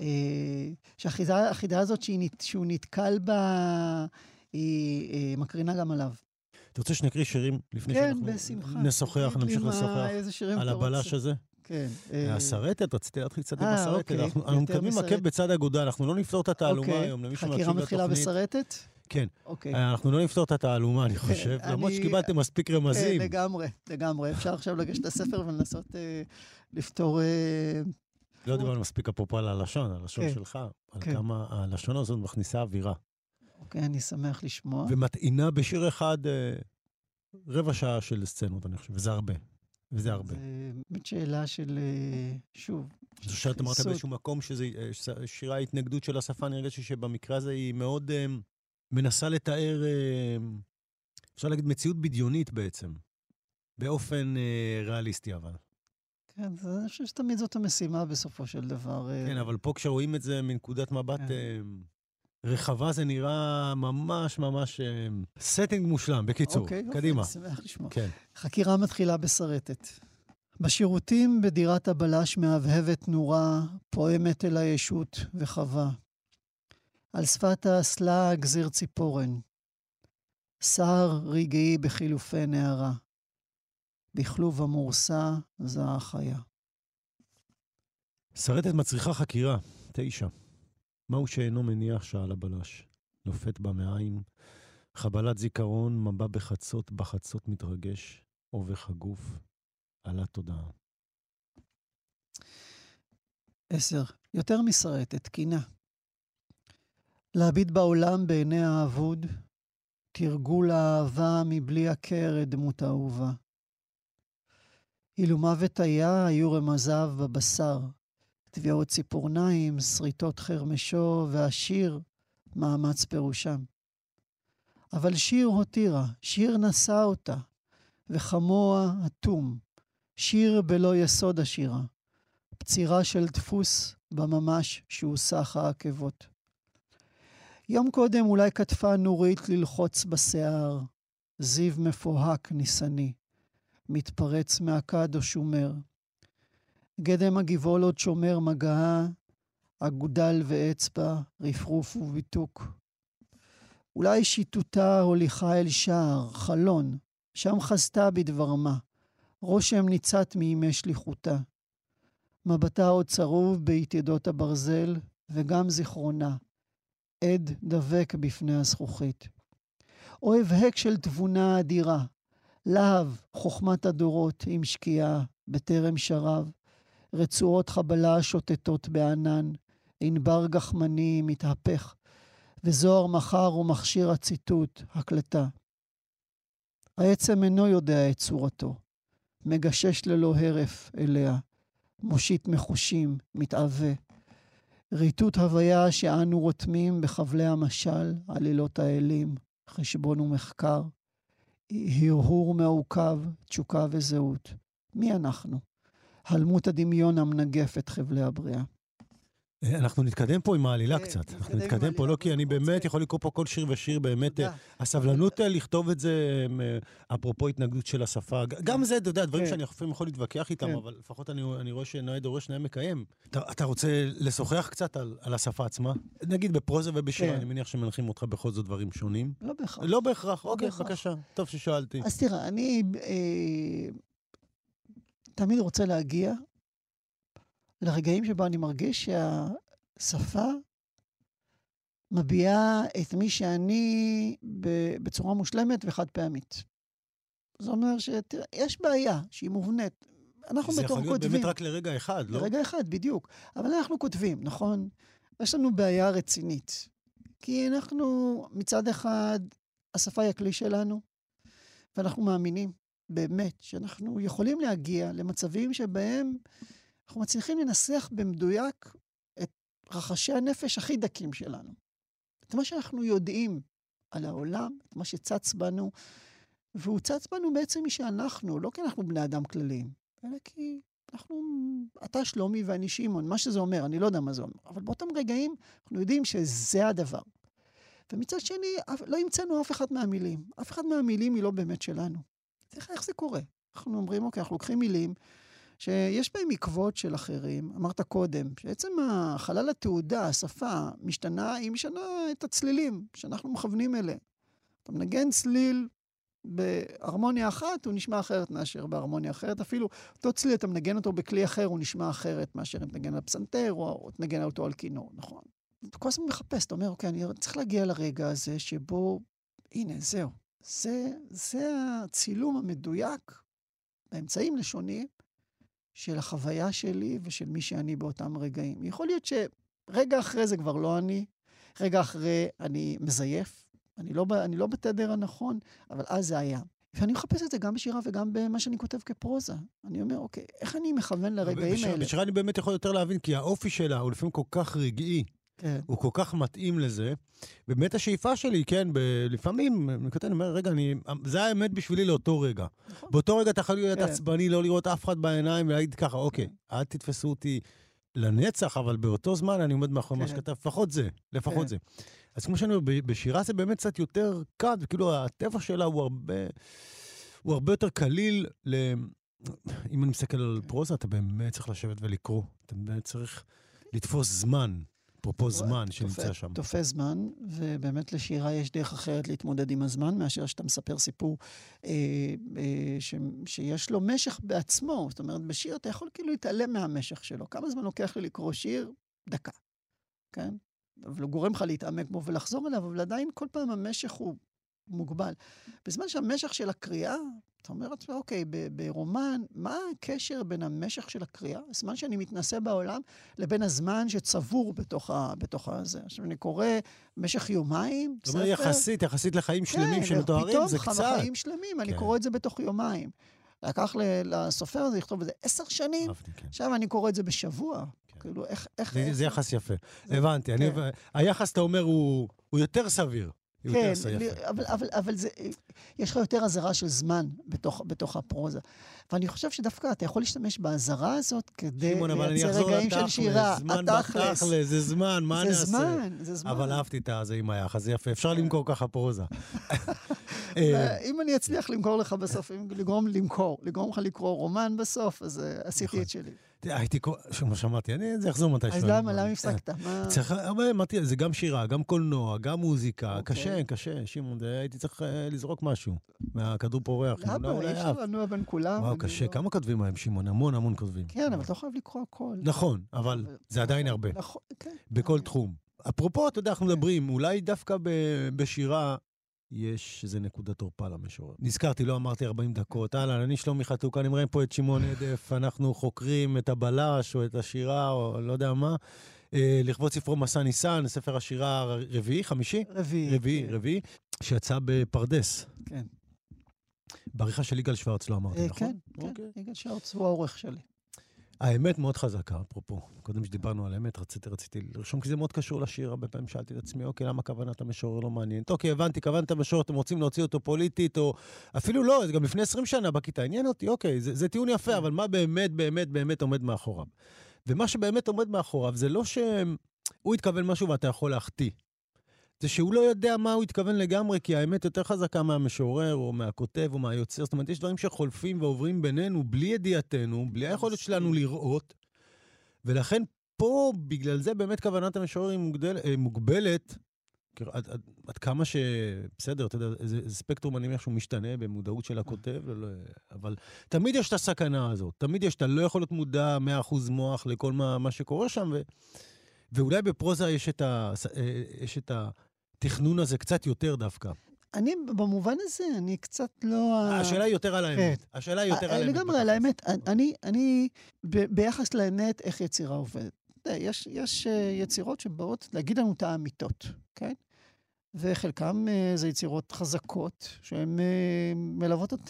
אה, שהחידה הזאת שהוא נתקל בה, היא מקרינה גם עליו. אתה רוצה שנקריא שירים לפני כן, שאנחנו בשמחה. נשוחח, נמשיך לשוחח על הבלש הזה? כן. אה, הסרטת, רציתי להתחיל קצת עם אה, הסרטת. אוקיי. אנחנו מקדמים עקב בצד אגודל, אנחנו לא נפתור את התעלומה אוקיי. היום. חקירה מתחילה בסרטת? כן. אוקיי. אנחנו לא נפתור את התעלומה, אני חושב, למרות שקיבלתם מספיק רמזים. כן, לגמרי, לגמרי. אפשר עכשיו לגשת לספר ולנסות לפתור לא דיברנו מספיק אפרופו על הלשון, הלשון כן, שלך, על כן. כמה הלשון הזאת מכניסה אווירה. אוקיי, אני שמח לשמוע. ומטעינה בשיר אחד אה, רבע שעה של סצנות, אני חושב, וזה הרבה. וזה הרבה. זה באמת שאלה של, אה, שוב, זו שאת אמרת באיזשהו מקום שזה אה, שירה ההתנגדות של השפה, אני הרגשתי שבמקרה הזה היא מאוד אה, מנסה לתאר, אפשר להגיד, מציאות בדיונית בעצם, באופן ריאליסטי אבל. כן, אני חושב שתמיד זאת המשימה בסופו של דבר. כן, אה, אבל פה כשרואים את זה מנקודת מבט כן. אה, רחבה, זה נראה ממש ממש אה, מושלם. בקיצור, אוקיי, קדימה. אוקיי, אני שמח לשמוע. כן. חקירה מתחילה בשרטת. בשירותים בדירת הבלש מהבהבת נורה, פועמת אל הישות וחווה. על שפת האסלה גזיר ציפורן. סער רגעי בחילופי נערה. בכלוב המורסה זה החיה. שרטת מצריכה חקירה, תשע. מהו שאינו מניח שעל הבלש? נופת במעיים, חבלת זיכרון, מבע בחצות, בחצות מתרגש, עובך הגוף, עלה תודעה. עשר. יותר משרטת, קינה. להביט בעולם בעיני האבוד, תרגול האהבה מבלי הכר את דמות האהובה. אילו מוות היה, היו רמזיו בבשר. טביעות ציפורניים, שריטות חרמשו, והשיר, מאמץ פירושם. אבל שיר הותירה, שיר נשא אותה, וכמוה אטום, שיר בלא יסוד השירה, פצירה של דפוס בממש סך העקבות. יום קודם אולי כתפה נורית ללחוץ בשיער, זיו מפוהק ניסני. מתפרץ מהכד או שומר. גדם הגבעול עוד שומר מגעה, אגודל ואצבע, רפרוף וביתוק. אולי שיטוטה הוליכה אל שער, חלון, שם חזתה בדבר מה, רושם ניצת מימי שליחותה. מבטה עוד צרוב ביתדות הברזל, וגם זיכרונה, עד דבק בפני הזכוכית. או הבהק של תבונה אדירה, להב, חוכמת הדורות עם שקיעה, בטרם שרב, רצועות חבלה שוטטות בענן, ענבר גחמני מתהפך, וזוהר מחר ומכשיר הציטוט, הקלטה. העצם אינו יודע את צורתו, מגשש ללא הרף אליה, מושיט מחושים, מתעווה. ריטוט הוויה שאנו רותמים בחבלי המשל, עלילות האלים, חשבון ומחקר, הרהור מעוכב, תשוקה וזהות. מי אנחנו? הלמות הדמיון המנגף את חבלי הבריאה. אנחנו נתקדם פה עם העלילה קצת. אנחנו נתקדם פה, לא כי אני באמת יכול לקרוא פה כל שיר ושיר, באמת, הסבלנות לכתוב את זה, אפרופו התנגדות של השפה, גם זה, אתה יודע, דברים שאני לפעמים יכול להתווכח איתם, אבל לפחות אני רואה שנאה דורש נאה מקיים. אתה רוצה לשוחח קצת על השפה עצמה? נגיד בפרוזה ובשירה, אני מניח שמנחים אותך בכל זאת דברים שונים. לא בהכרח. לא בהכרח, אוקיי, בבקשה. טוב ששאלתי. אז תראה, אני תמיד רוצה להגיע לרגעים שבו אני מרגיש שהשפה מביעה את מי שאני בצורה מושלמת וחד פעמית. זאת אומרת שיש בעיה שהיא מובנית. אנחנו בתור כותבים... זה יכול להיות באמת רק לרגע אחד, לא? לרגע אחד, בדיוק. אבל אנחנו כותבים, נכון? יש לנו בעיה רצינית. כי אנחנו, מצד אחד, השפה היא הכלי שלנו, ואנחנו מאמינים, באמת, שאנחנו יכולים להגיע למצבים שבהם אנחנו מצליחים לנסח במדויק את רחשי הנפש הכי דקים שלנו. את מה שאנחנו יודעים על העולם, את מה שצץ בנו, והוא צץ בנו בעצם מי שאנחנו, לא כי אנחנו בני אדם כלליים, אלא כי אנחנו, אתה שלומי ואני שמעון, מה שזה אומר, אני לא יודע מה זה אומר, אבל באותם רגעים אנחנו יודעים שזה הדבר. ומצד שני, לא המצאנו אף אחד מהמילים. אף אחד מהמילים היא לא באמת שלנו. איך זה קורה? אנחנו אומרים, אוקיי, אנחנו לוקחים מילים שיש בהם עקבות של אחרים. אמרת קודם, שעצם החלל התעודה, השפה, משתנה, היא משנה את הצלילים שאנחנו מכוונים אליהם. אתה מנגן צליל בהרמוניה אחת, הוא נשמע אחרת מאשר בהרמוניה אחרת. אפילו אותו צליל, אתה מנגן אותו בכלי אחר, הוא נשמע אחרת מאשר אם תנגן על פסנתר, או תנגן אותו על כינור, נכון? אתה כל הזמן מחפש, אתה אומר, אוקיי, אני צריך להגיע לרגע הזה שבו, הנה, זהו. זה, זה הצילום המדויק באמצעים לשוניים של החוויה שלי ושל מי שאני באותם רגעים. יכול להיות שרגע אחרי זה כבר לא אני, רגע אחרי אני מזייף, אני לא, אני לא בתדר הנכון, אבל אז זה היה. ואני מחפש את זה גם בשירה וגם במה שאני כותב כפרוזה. אני אומר, אוקיי, איך אני מכוון לרגעים בשירה, האלה? בשירה אני באמת יכול יותר להבין, כי האופי שלה הוא לפעמים כל כך רגעי. כן. הוא כל כך מתאים לזה. באמת השאיפה שלי, כן, ב- לפעמים, אני כותב, אני אומר, רגע, אני, זה האמת בשבילי לאותו רגע. נכון. באותו רגע אתה יכול להיות כן. עצבני, לא לראות אף אחד בעיניים ולהגיד ככה, אוקיי, כן. אל תתפסו אותי לנצח, אבל באותו זמן אני עומד מאחורי כן. מה שכתב, לפחות זה, לפחות כן. זה. אז כמו שאני אומר, בשירה זה באמת קצת יותר קל, וכאילו הטבע שלה הוא הרבה, הוא הרבה יותר קליל ל... אם אני מסתכל על פרוזה, אתה באמת צריך לשבת ולקרוא. אתה באמת צריך לתפוס זמן. אפרופו זמן שנמצא שם. תופס זמן, ובאמת לשירה יש דרך אחרת להתמודד עם הזמן, מאשר שאתה מספר סיפור אה, אה, ש, שיש לו משך בעצמו. זאת אומרת, בשיר אתה יכול כאילו להתעלם מהמשך שלו. כמה זמן לוקח לי לקרוא שיר? דקה, כן? אבל הוא גורם לך להתעמק בו ולחזור אליו, אבל עדיין כל פעם המשך הוא מוגבל. בזמן שהמשך של הקריאה, אתה אומר לעצמך, אוקיי, ברומן, מה הקשר בין המשך של הקריאה, הזמן שאני מתנסה בעולם, לבין הזמן שצבור בתוך, ה, בתוך הזה? עכשיו, אני קורא במשך יומיים. זאת אומרת, יחסית, יחסית לחיים שלמים כן, שמתוארים, זה קצת. כן, פתאום חיים שלמים, כן. אני קורא את זה בתוך יומיים. לקח לסופר הזה לכתוב את זה עשר שנים, כן. עכשיו אני קורא את זה בשבוע. כן. כאילו, איך... איך זה, איך... זה יחס יפה. זה... הבנתי. כן. אני, היחס, אתה אומר, הוא, הוא יותר סביר. כן, אבל, אבל, אבל זה, יש לך יותר אזהרה של זמן בתוך, בתוך הפרוזה. ואני חושב שדווקא אתה יכול להשתמש באזהרה הזאת כדי לייצר רגעים של שירה. זמן בתכלס, זה זמן, מה אני אעשה? זה זמן, זה זמן. אבל אהבתי את זה עם היחס, זה יפה. אפשר למכור ככה פרוזה. אה, אם אני אצליח למכור לך בסוף, לגרום למכור, לגרום לך לקרוא רומן בסוף, אז אה, עשיתי נכון. את שלי. הייתי, כמו שאמרתי, אני, זה יחזור מתישהו. אז למה, למה הפסקת? צריך, הרבה, אמרתי, זה גם שירה, גם קולנוע, גם מוזיקה, קשה, קשה, שמעון, הייתי צריך לזרוק משהו מהכדור פורח. למה, אי אפשר לנוע בין כולם. וואו, קשה, כמה כותבים היום, שמעון? המון המון כותבים. כן, אבל אתה לא חייב לקרוא הכל. נכון, אבל זה עדיין הרבה. נכון, כן. בכל תחום. אפרופו, אתה יודע, אנחנו מדברים, אולי דווקא בשירה יש איזה נקודת תורפה למשורר. נזכרתי, לא אמרתי 40 דקות. אהלן, אני שלומי חתוק, אני מראה פה את שמעון הדף, אנחנו חוקרים את הבלש או את השירה או לא יודע מה. אה, לכבוד ספרו מסע ניסן, ספר השירה הרביעי, חמישי? רביעי. רביעי, כן. רביעי, שיצא בפרדס. כן. בעריכה של יגאל שוורץ, לא אמרתי, אה, נכון? כן, כן, אוקיי. יגאל שוורץ הוא העורך שלי. האמת מאוד חזקה, אפרופו. קודם שדיברנו על האמת, רציתי, רציתי לרשום, כי זה מאוד קשור לשיר. הרבה פעמים שאלתי את עצמי, אוקיי, למה כוונת המשורר לא מעניינת? אוקיי, הבנתי, כוונת המשורר, אתם רוצים להוציא אותו פוליטית, או אפילו לא, גם לפני 20 שנה בכיתה, עניין אותי, אוקיי, זה, זה טיעון יפה, אבל מה באמת, באמת, באמת עומד מאחוריו? ומה שבאמת עומד מאחוריו זה לא שהוא התכוון משהו ואתה יכול להחטיא. זה שהוא לא יודע מה הוא התכוון לגמרי, כי האמת יותר חזקה מהמשורר, או מהכותב, או מהיוצר. זאת אומרת, יש דברים שחולפים ועוברים בינינו בלי ידיעתנו, בלי היכולת שלנו לראות. ולכן פה, בגלל זה באמת כוונת המשורר היא מוגדל, אה, מוגבלת, עד, עד, עד כמה ש... בסדר, אתה יודע, זה, זה ספקטרום, אני מניח שהוא משתנה במודעות של הכותב, לא, אבל תמיד יש את הסכנה הזאת. תמיד יש, אתה לא יכול להיות מודע 100% מוח לכל מה, מה שקורה שם, ו, ואולי בפרוזה יש את, ה, אה, יש את התכנון הזה קצת יותר דווקא. אני, במובן הזה, אני קצת לא... השאלה היא יותר על האמת. כן. השאלה היא יותר על האמת. לגמרי על האמת. אני, אני, ביחס לאמת, איך יצירה עובדת. יש, יש אה, יצירות שבאות להגיד לנו את האמיתות, כן? וחלקם אה, זה יצירות חזקות, שהן אה, מלוות את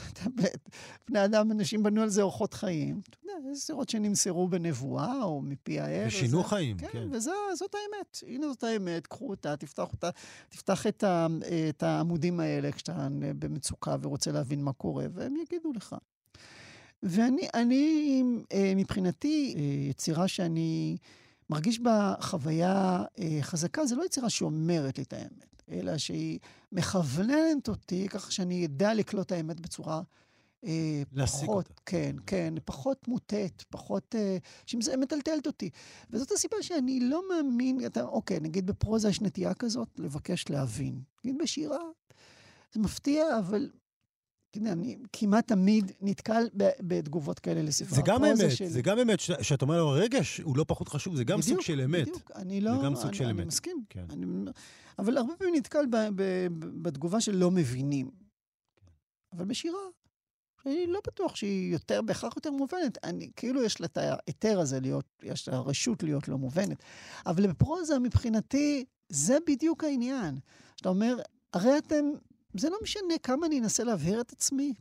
בני אדם, אנשים בנו על זה אורחות חיים. אתה יודע, זה יצירות שנמסרו בנבואה או מפי האל. ושינו חיים, כן. כן, וזאת האמת. הנה זאת האמת, קחו אותה, תפתח אותה, תפתח את, ה, את העמודים האלה כשאתה במצוקה ורוצה להבין מה קורה, והם יגידו לך. ואני, אני, אה, מבחינתי, יצירה שאני מרגיש בה חוויה חזקה, זה לא יצירה שאומרת לי את האמת. אלא שהיא מכווננת אותי ככה שאני אדע לקלוט את האמת בצורה אה, פחות, אותה. כן, כן, פחות מוטט, פחות, אה, שזה מטלטלת אותי. וזאת הסיבה שאני לא מאמין, אתה, אוקיי, נגיד בפרוזה יש נטייה כזאת, לבקש להבין. נגיד בשירה, זה מפתיע, אבל אתה יודע, אני כמעט תמיד נתקל בתגובות כאלה לספר זה גם אמת, שלי. זה גם אמת, שאתה אומר לו, הרגש הוא לא פחות חשוב, זה גם בדיוק, סוג של אמת. בדיוק, אני לא... זה גם סוג אני, של אני אמת. מסכים. כן. אני, אבל הרבה פעמים נתקל ב, ב, ב, בתגובה של לא מבינים. אבל בשירה, אני לא בטוח שהיא יותר, בהכרח יותר מובנת. אני, כאילו יש לה את ההיתר הזה להיות, יש לה הרשות להיות לא מובנת. אבל בפרוזה, מבחינתי, זה בדיוק העניין. שאתה אומר, הרי אתם זה לא משנה כמה אני אנסה להבהיר את עצמי.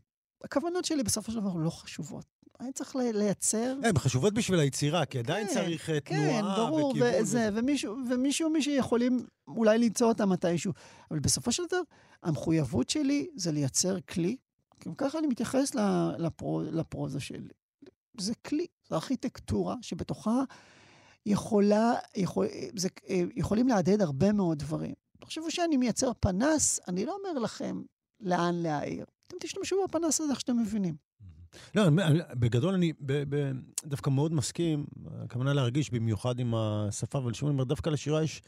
הכוונות שלי בסופו של דבר לא חשובות. אני צריך לייצר... הן חשובות בשביל היצירה, כי עדיין כן, צריך אה, כן, תנועה ברור, וכיוון. כן, וזה, ומישהו, ומישהו, מישהו יכולים אולי למצוא אותה מתישהו. אבל בסופו של דבר, המחויבות שלי זה לייצר כלי, כי ככה אני מתייחס לפרו, לפרוזה שלי. זה כלי, זו ארכיטקטורה שבתוכה יכולה, יכול, זה, אה, יכולים להדהד הרבה מאוד דברים. תחשבו שאני מייצר פנס, אני לא אומר לכם לאן להעיר. אתם תשתמשו בפנס הזה איך שאתם מבינים. לא, בגדול אני דווקא מאוד מסכים, הכוונה להרגיש במיוחד עם השפה, אבל שוב אני אומר, דווקא לשירה יש...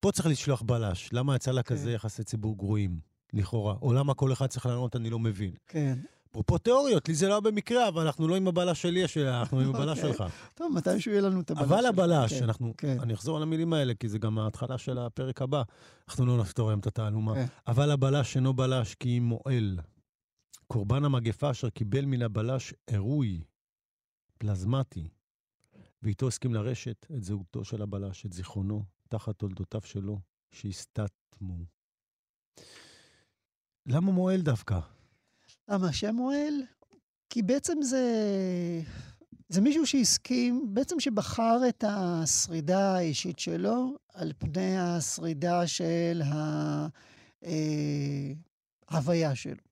פה צריך לשלוח בלש. למה יצא לה כן. כזה יחסי ציבור גרועים, לכאורה? או למה כל אחד צריך לענות, אני לא מבין. כן. אפרופו תיאוריות, לי זה לא במקרה, אבל אנחנו לא עם הבלש שלי, אנחנו עם הבלש אוקיי. שלך. טוב, מתישהו יהיה לנו את הבלש. אבל הבלש, כן, אנחנו, כן. אני אחזור על המילים האלה, כי זה גם ההתחלה של הפרק הבא. אנחנו לא נפתור היום את התעלומה. כן. אבל הבלש אינו בלש כי אם מועל. קורבן המגפה אשר קיבל מן הבלש עירוי, פלזמטי, ואיתו הסכים לרשת את זהותו של הבלש, את זיכרונו, תחת תולדותיו שלו, שהסתתמו. למה מועל דווקא? למה שמואל? כי בעצם זה... זה מישהו שהסכים, בעצם שבחר את השרידה האישית שלו על פני השרידה של ההוויה שלו.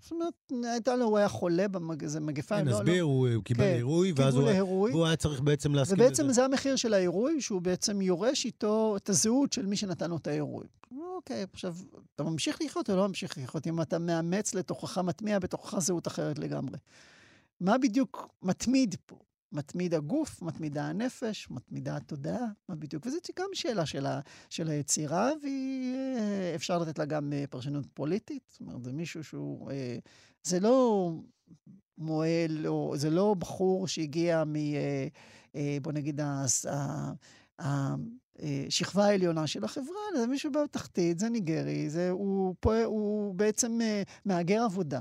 זאת אומרת, הייתה לו, הוא היה חולה באיזה מגפה. כן, נסביר, לא, הוא, הוא קיבל כן, עירוי, ואז הוא, היה צריך בעצם להסכים לזה. ובעצם זה המחיר של העירוי, שהוא בעצם יורש איתו את הזהות של מי שנתן לו את העירוי. אוקיי, עכשיו, אתה ממשיך לחיות או לא ממשיך לחיות? אם אתה מאמץ לתוכך, מטמיע בתוכך זהות אחרת לגמרי. מה בדיוק מתמיד פה? מתמיד הגוף, מתמידה הנפש, מתמידה התודעה, מה בדיוק? וזו גם שאלה של, ה, של היצירה, ואפשר לתת לה גם פרשנות פוליטית. זאת אומרת, זה מישהו שהוא... זה לא מועל, או זה לא בחור שהגיע מ... בוא נגיד, השכבה העליונה של החברה, זה מישהו בתחתית, זה ניגרי, זה, הוא, פה, הוא בעצם מהגר עבודה,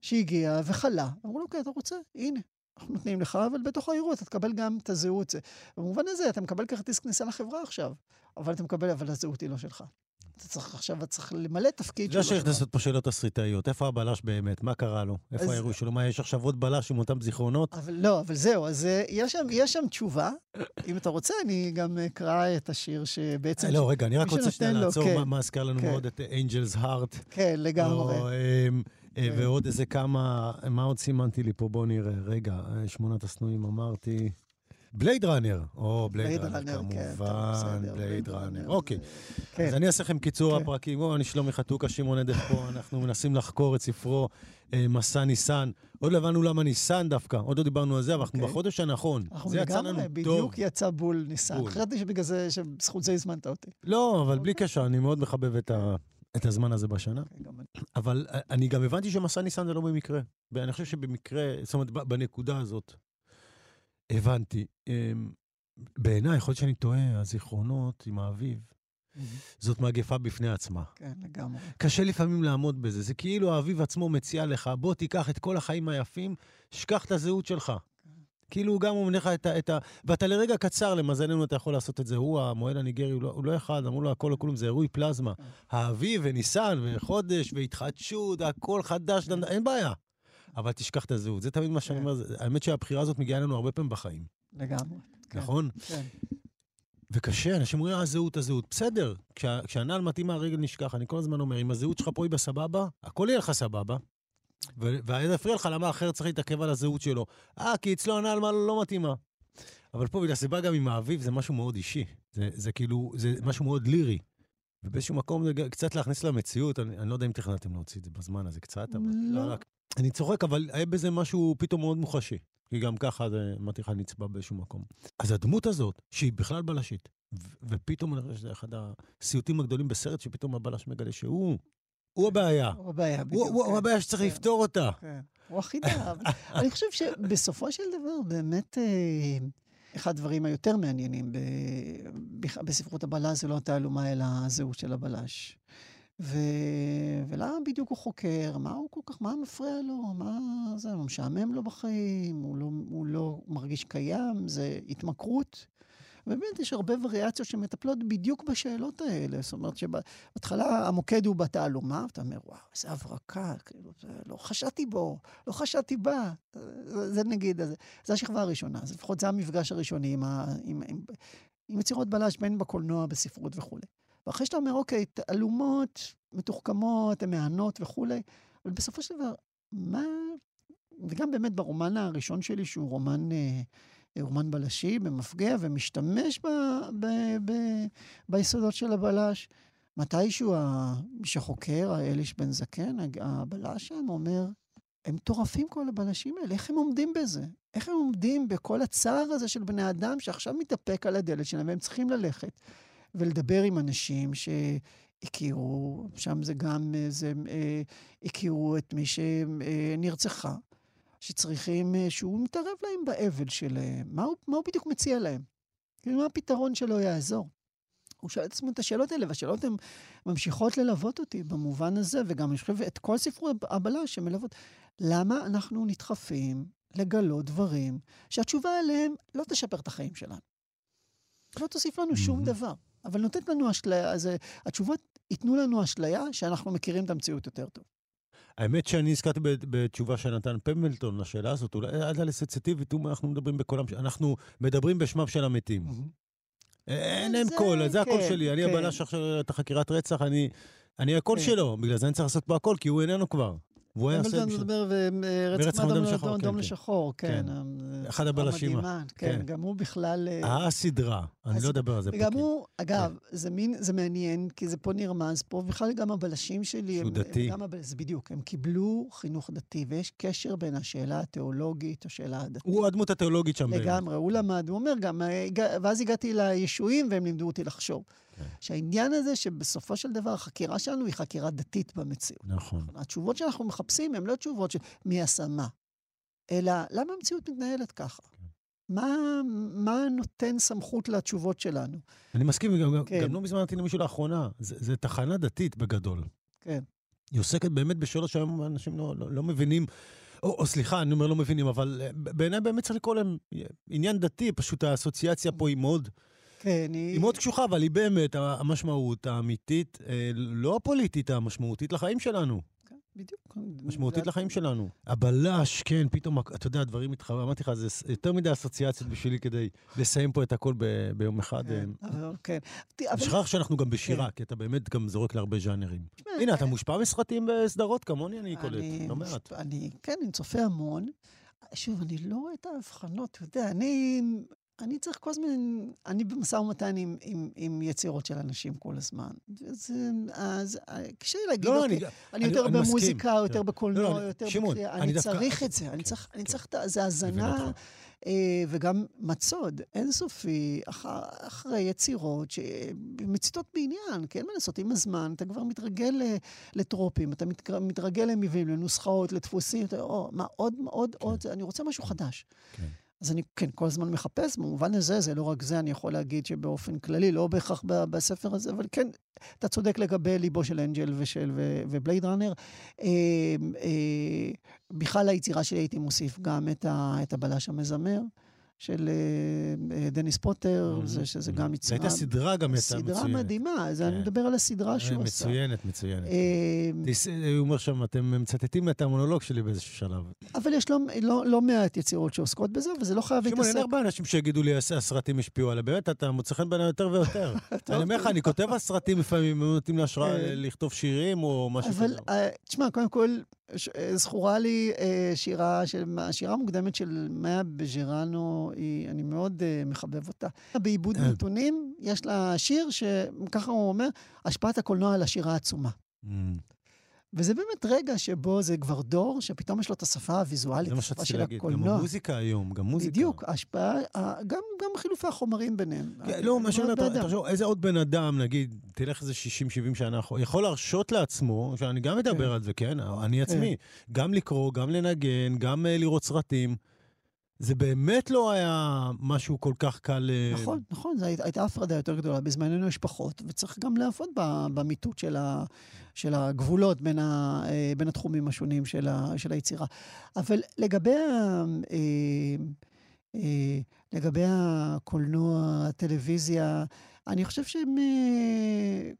שהגיע וחלה. אמרו לו, אוקיי, אתה רוצה? הנה, אנחנו נותנים לך, אבל בתוך האירוע אתה תקבל גם את הזהות. במובן הזה, אתה מקבל כרטיס כניסה לחברה עכשיו, אבל אתה מקבל, אבל הזהות היא לא שלך. אתה צריך עכשיו, אתה צריך למלא תפקיד שלו. לא שצריך לעשות פה שאלות תסריטאיות. איפה הבלש באמת? מה קרה לו? איפה האירוע שלו? מה, יש עכשיו עוד בלש עם אותם זיכרונות? אבל לא, אבל זהו, אז אה, יש שם, יש שם תשובה. אם אתה רוצה, אני גם אקרא את השיר שבעצם... לא, רגע, אני רק רוצה שנייה לעצור כן, מה הזכר לנו כן. מאוד את Angel's Heart. כן, לגמרי. אה, כן. ועוד איזה כמה, מה עוד סימנתי לי פה? בואו נראה. רגע, אה, שמונת השנואים אמרתי. בלייד ראנר, או בלייד ראנר, כמובן, בלייד ראנר. אוקיי. אז אני אעשה לכם קיצור כן. הפרקים. אני שלומי חתוקה, שמעון עדף פה, אנחנו מנסים לחקור את ספרו אה, מסע ניסן. עוד לא הבנו למה ניסן דווקא, עוד לא דיברנו על זה, אבל אנחנו אוקיי. בחודש הנכון. זה יצא לנו טוב. בדיוק יצא בול ניסן. חשבתי שבגלל זה, שבזכות זה הזמנת אותי. לא, אבל בלי אוקיי. קשר, אני מאוד מחבב את ה... את הזמן הזה בשנה. אוקיי, אבל אני גם הבנתי שמסע ניסן זה לא במקרה. ואני חושב שבמקרה, זאת אומרת, בנקודה הזאת, הבנתי. אמ, בעיניי, יכול להיות שאני טועה, הזיכרונות עם האביב, זאת מגפה בפני עצמה. כן, לגמרי. קשה לפעמים לעמוד בזה. זה כאילו האביב עצמו מציע לך, בוא תיקח את כל החיים היפים, שכח את הזהות שלך. כאילו הוא גם אומר לך את ה, את ה... ואתה לרגע קצר, למזלנו, אתה יכול לעשות את זה. הוא, המועד הניגרי, הוא לא, הוא לא אחד, אמרו לו הכל כלום, זה אירועי פלזמה. כן. האביב וניסן וחודש והתחדשות, הכל חדש, אין בעיה. אבל תשכח את הזהות. זה תמיד מה שאני כן. אומר, האמת שהבחירה הזאת מגיעה לנו הרבה פעמים בחיים. לגמרי. כן. נכון? כן. וקשה, אנשים אומרים, הזהות, הזהות. בסדר, כשהנעל מתאימה, הרגל נשכח. אני כל הזמן אומר, אם הזהות שלך פה היא בסבבה, הכל יהיה לך סבבה. וזה יפריע לך, למה אחר צריך להתעכב על הזהות שלו? אה, כי אצלו הנעל מה לא מתאימה. אבל פה, בגלל סיבה גם עם האביב, זה משהו מאוד אישי. זה, זה כאילו, זה משהו מאוד לירי. ובאיזשהו מקום זה קצת להכניס למציאות, אני, אני לא יודע אם תכננתם להוציא את זה בזמן הזה קצת, אבל... לא. לא אני צוחק, אבל היה בזה משהו פתאום מאוד מוחשי. כי גם ככה זה, אמרתי לך, נצבע באיזשהו מקום. אז הדמות הזאת, שהיא בכלל בלשית, ופתאום אני חושב שזה אחד הסיוטים הגדולים בסרט, שפתאום הבלש מגלה שהוא, הוא הבעיה. הוא הבעיה, בדיוק. הוא, כן. הבעיה שצריך כן. לפתור אותה. כן. הוא החידה. אני חושב שבסופו של דבר, באמת, אה, אחד הדברים היותר מעניינים בספרות הבלש זה לא התעלומה, אלא הזהות של הבלש. ו... ולמה בדיוק הוא חוקר? מה הוא כל כך, מה מפריע לו? מה זה, הוא משעמם לו בחיים? הוא לא, הוא לא מרגיש קיים? זה התמכרות? באמת יש הרבה וריאציות שמטפלות בדיוק בשאלות האלה. זאת אומרת שבהתחלה המוקד הוא בתעלומה, ואתה אומר, וואו, איזה הברקה, כאילו, לא חשדתי בו, לא חשדתי בה. זה, זה נגיד, זה, זה השכבה הראשונה, זה לפחות זה המפגש הראשוני עם, ה, עם, עם, עם יצירות בלש, בין בקולנוע, בספרות וכולי. ואחרי שאתה אומר, אוקיי, תעלומות, מתוחכמות, הן מהנות וכולי, אבל בסופו של דבר, מה... וגם באמת ברומן הראשון שלי, שהוא רומן, אה, רומן בלשי, במפגע, ומשתמש ב, ב, ב, ביסודות של הבלש, מתישהו מי שחוקר, האליש בן זקן, הבלש שם, אומר, הם מטורפים כל הבלשים האלה, איך הם עומדים בזה? איך הם עומדים בכל הצער הזה של בני אדם שעכשיו מתאפק על הדלת שלהם והם צריכים ללכת? ולדבר עם אנשים שהכירו, שם זה גם, זה, אה, הכירו את מי שנרצחה, שצריכים, אה, שהוא מתערב להם באבל שלהם. מה הוא, מה הוא בדיוק מציע להם? כאילו, מה הפתרון שלו יעזור? הוא שואל את עצמו את השאלות האלה, והשאלות הן ממשיכות ללוות אותי במובן הזה, וגם אני חושב את כל ספרו הבלש שמלוות. למה אנחנו נדחפים לגלות דברים שהתשובה עליהם לא תשפר את החיים שלנו? לא תוסיף לנו שום דבר. אבל נותנת לנו אשליה, אז אה, התשובות ייתנו לנו אשליה שאנחנו מכירים את המציאות יותר טוב. האמת שאני הזכרתי בתשובה שנתן פמלטון לשאלה הזאת, אולי עד הלסציטיבית, אנחנו מדברים בקולם, אנחנו מדברים בשמם של המתים. אין להם קול, זה הקול כן, שלי, אני כן. הבלש עכשיו את החקירת רצח, אני הקול כן. שלו, בגלל זה אני צריך לעשות פה הכל, כי הוא איננו כבר. והוא היה עושה... פמלטון מדבר, ורצח מאדם לאדום לשחור, כן. אחד הבלשים. כן, כן. גם הוא בכלל... אה, אה, הסדרה. אני לא אדבר על זה. וגם הוא, אגב, זה מין, זה מעניין, כי זה פה נרמז פה, בכלל גם הבלשים שלי, שהוא דתי. זה בדיוק, הם קיבלו חינוך דתי, ויש קשר בין השאלה התיאולוגית, השאלה הדתית. הוא הדמות התיאולוגית שם. לגמרי, הוא למד, הוא אומר גם, אה, ואז הגעתי לישועים והם לימדו אותי לחשוב. כן. שהעניין הזה שבסופו של דבר החקירה שלנו היא חקירה דתית במציאות. נכון. התשובות שאנחנו מחפשים הן לא תשובות של מי עשה מה, אלא למה המציאות מתנהלת ככה? כן. מה, מה נותן סמכות לתשובות שלנו? אני מסכים, גם, כן. גם לא מזמן אמרתי למישהו לאחרונה, זה תחנה דתית בגדול. כן. היא עוסקת באמת בשאלות שהיום אנשים לא, לא, לא מבינים, או, או סליחה, אני אומר לא מבינים, אבל אה, בעיניי באמת צריך לקרוא להם אה, עניין דתי, פשוט האסוציאציה פה היא מאוד, כן, היא... היא מאוד קשוחה, אבל היא באמת המשמעות האמיתית, אה, לא הפוליטית, המשמעותית לחיים שלנו. כן, בדיוק. משמעותית זה- לחיים שלנו. הבלש, כן, פתאום, אתה יודע, הדברים מתחברים, אמרתי לך, זה יותר מדי אסוציאציות בשבילי כדי לסיים פה את הכל ב- ביום אחד. כן, אה, כן. שכח שאנחנו גם בשירה, כי אתה באמת גם זורק להרבה ז'אנרים. הנה, אתה מושפע מסרטים בסדרות כמוני, אני קולט, לא מעט. אני, כן, אני צופה המון. שוב, אני לא רואה את ההבחנות, אתה יודע, אני, אני צריך כל הזמן, אני במשא ומתן עם, עם, עם יצירות של אנשים כל הזמן. וזה, אז אה, קשה לי להגיד, לא, אוקיי, אני- אני אני- יותר אני מסכים. במוזיקה, יותר לא, בקולנוע, אני- יותר שמעון, בקריאה. אני אני דווקא- צריך את זה, אני כן, צריך, אני כן. צריך, זה הזנה. אה, וגם מצוד אינסופי אח- אחרי יצירות שמציתות בעניין, כי אין מה לעשות, עם הזמן אתה כבר מתרגל לטרופים, אתה מתרגל למבנים, לנוסחאות, לדפוסים, אתה, או, מה, עוד, עוד, כן. עוד, אני רוצה משהו חדש. כן. אז אני, כן, כל הזמן מחפש, במובן הזה, זה לא רק זה, אני יכול להגיד שבאופן כללי, לא בהכרח בספר הזה, אבל כן, אתה צודק לגבי ליבו של אנג'ל ושל ו- ובלייד ראנר. אה, אה, בכלל היצירה שלי הייתי מוסיף גם את, ה, את הבלש המזמר של אה, אה, דניס פוטר, זה, שזה גם זו יצירה... הייתה סדרה גם יצאה מצוינת. סדרה מדהימה, אז אני כן. מדבר על הסדרה אה, שהוא עשה. מצוינת, מצוינת. הוא אומר שם, אתם מצטטים את המונולוג שלי באיזשהו שלב. אבל יש לא, לא, לא מעט יצירות שעוסקות בזה, וזה לא חייב שמעון, אין להתעסק. הרבה אנשים שיגידו לי, "הס- הסרטים השפיעו עליי. באמת, אתה מוצא חן בעיניי יותר ויותר. אני אומר לך, אני כותב על סרטים לפעמים, הם נותנים לי השראה כן. לכתוב שירים או משהו אבל, כזה. אה, תשמע, קודם כל, זכורה לי אה, שירה, של, השירה המוקדמת של מאיה בז'רנו, היא, אני מאוד אה, מחבב אותה. בעיבוד אה. נתונים, יש לה שיר שככה הוא אומר, השפעת הקולנוע על השירה העצומה. וזה באמת רגע שבו זה כבר דור, שפתאום יש לו את השפה הוויזואלית, זה מה השפה שרציתי של להגיד. גם הקולנוע. המוזיקה היום, גם מוזיקה. בדיוק, ההשפעה, גם, גם חילופי החומרים ביניהם. כן, לא, מה שאני אומר. תחשוב, איזה עוד בן אדם, נגיד, תלך איזה 60-70 שנה יכול להרשות לעצמו, שאני גם מדבר כן. על זה, כן? אני עצמי, גם לקרוא, גם לנגן, גם אה, לראות סרטים. זה באמת לא היה משהו כל כך קל... אה, נכון, נכון, זו הי- הייתה הפרדה יותר גדולה. בזמננו יש פחות, וצריך גם לעבוד במיטוט של, ה, של הגבולות בין, ה, אה, בין התחומים השונים של, ה, של היצירה. אבל לגבי, ה, אה, אה, לגבי הקולנוע, הטלוויזיה, אני חושב שהם... אה,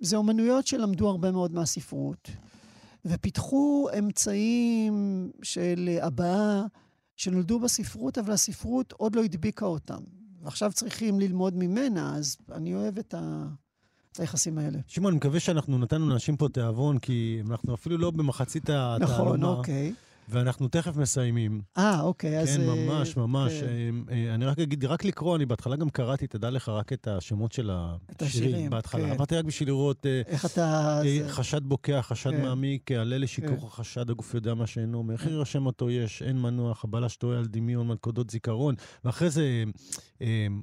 זה אומנויות שלמדו הרבה מאוד מהספרות, ופיתחו אמצעים של הבעה שנולדו בספרות, אבל הספרות עוד לא הדביקה אותם. ועכשיו צריכים ללמוד ממנה, אז אני אוהב את, ה... את היחסים האלה. שמעון, אני מקווה שאנחנו נתנו לאנשים פה תיאבון, כי אנחנו אפילו לא במחצית התעלומה, נכון, אוקיי. ואנחנו תכף מסיימים. אה, אוקיי, אז... כן, אה, ממש, ממש. כן. אה, אה, אני רק אגיד, רק לקרוא, אני בהתחלה גם קראתי, תדע לך, רק את השמות של את השירים השירים, בהתחלה. כן. עברתי רק בשביל לראות איך אתה... חשד בוקע, חשד כן. מעמיק, עלה לשיכוך החשד, הגוף יודע מה שאינו אומר. איך יירשם אותו יש, אין מנוח, הבלש טועה על דמיון, מלכודות זיכרון. ואחרי זה,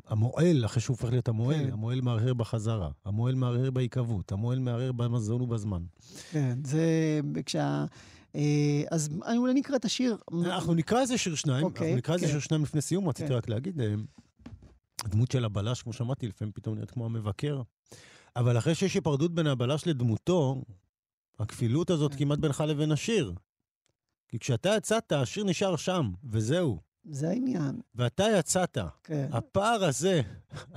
המועל, אחרי שהוא הופך להיות המועל, כן. המועל מהרהר בחזרה, המועל מהרהר בהיקוות, המועל מהרהר במזון ובזמן. כן, זה... כשה... אה, אז אני אולי נקרא את השיר. אנחנו נקרא איזה שיר שניים, אוקיי, אנחנו נקרא איזה כן. שיר שניים לפני סיום, רציתי כן. רק להגיד, אה, הדמות של הבלש, כמו שאמרתי, לפעמים פתאום נראית כמו המבקר, אבל אחרי שיש היפרדות בין הבלש לדמותו, הכפילות הזאת כן. כמעט בינך לבין השיר. כי כשאתה יצאת, השיר נשאר שם, וזהו. זה העניין, ואתה יצאת. כן. הפער הזה...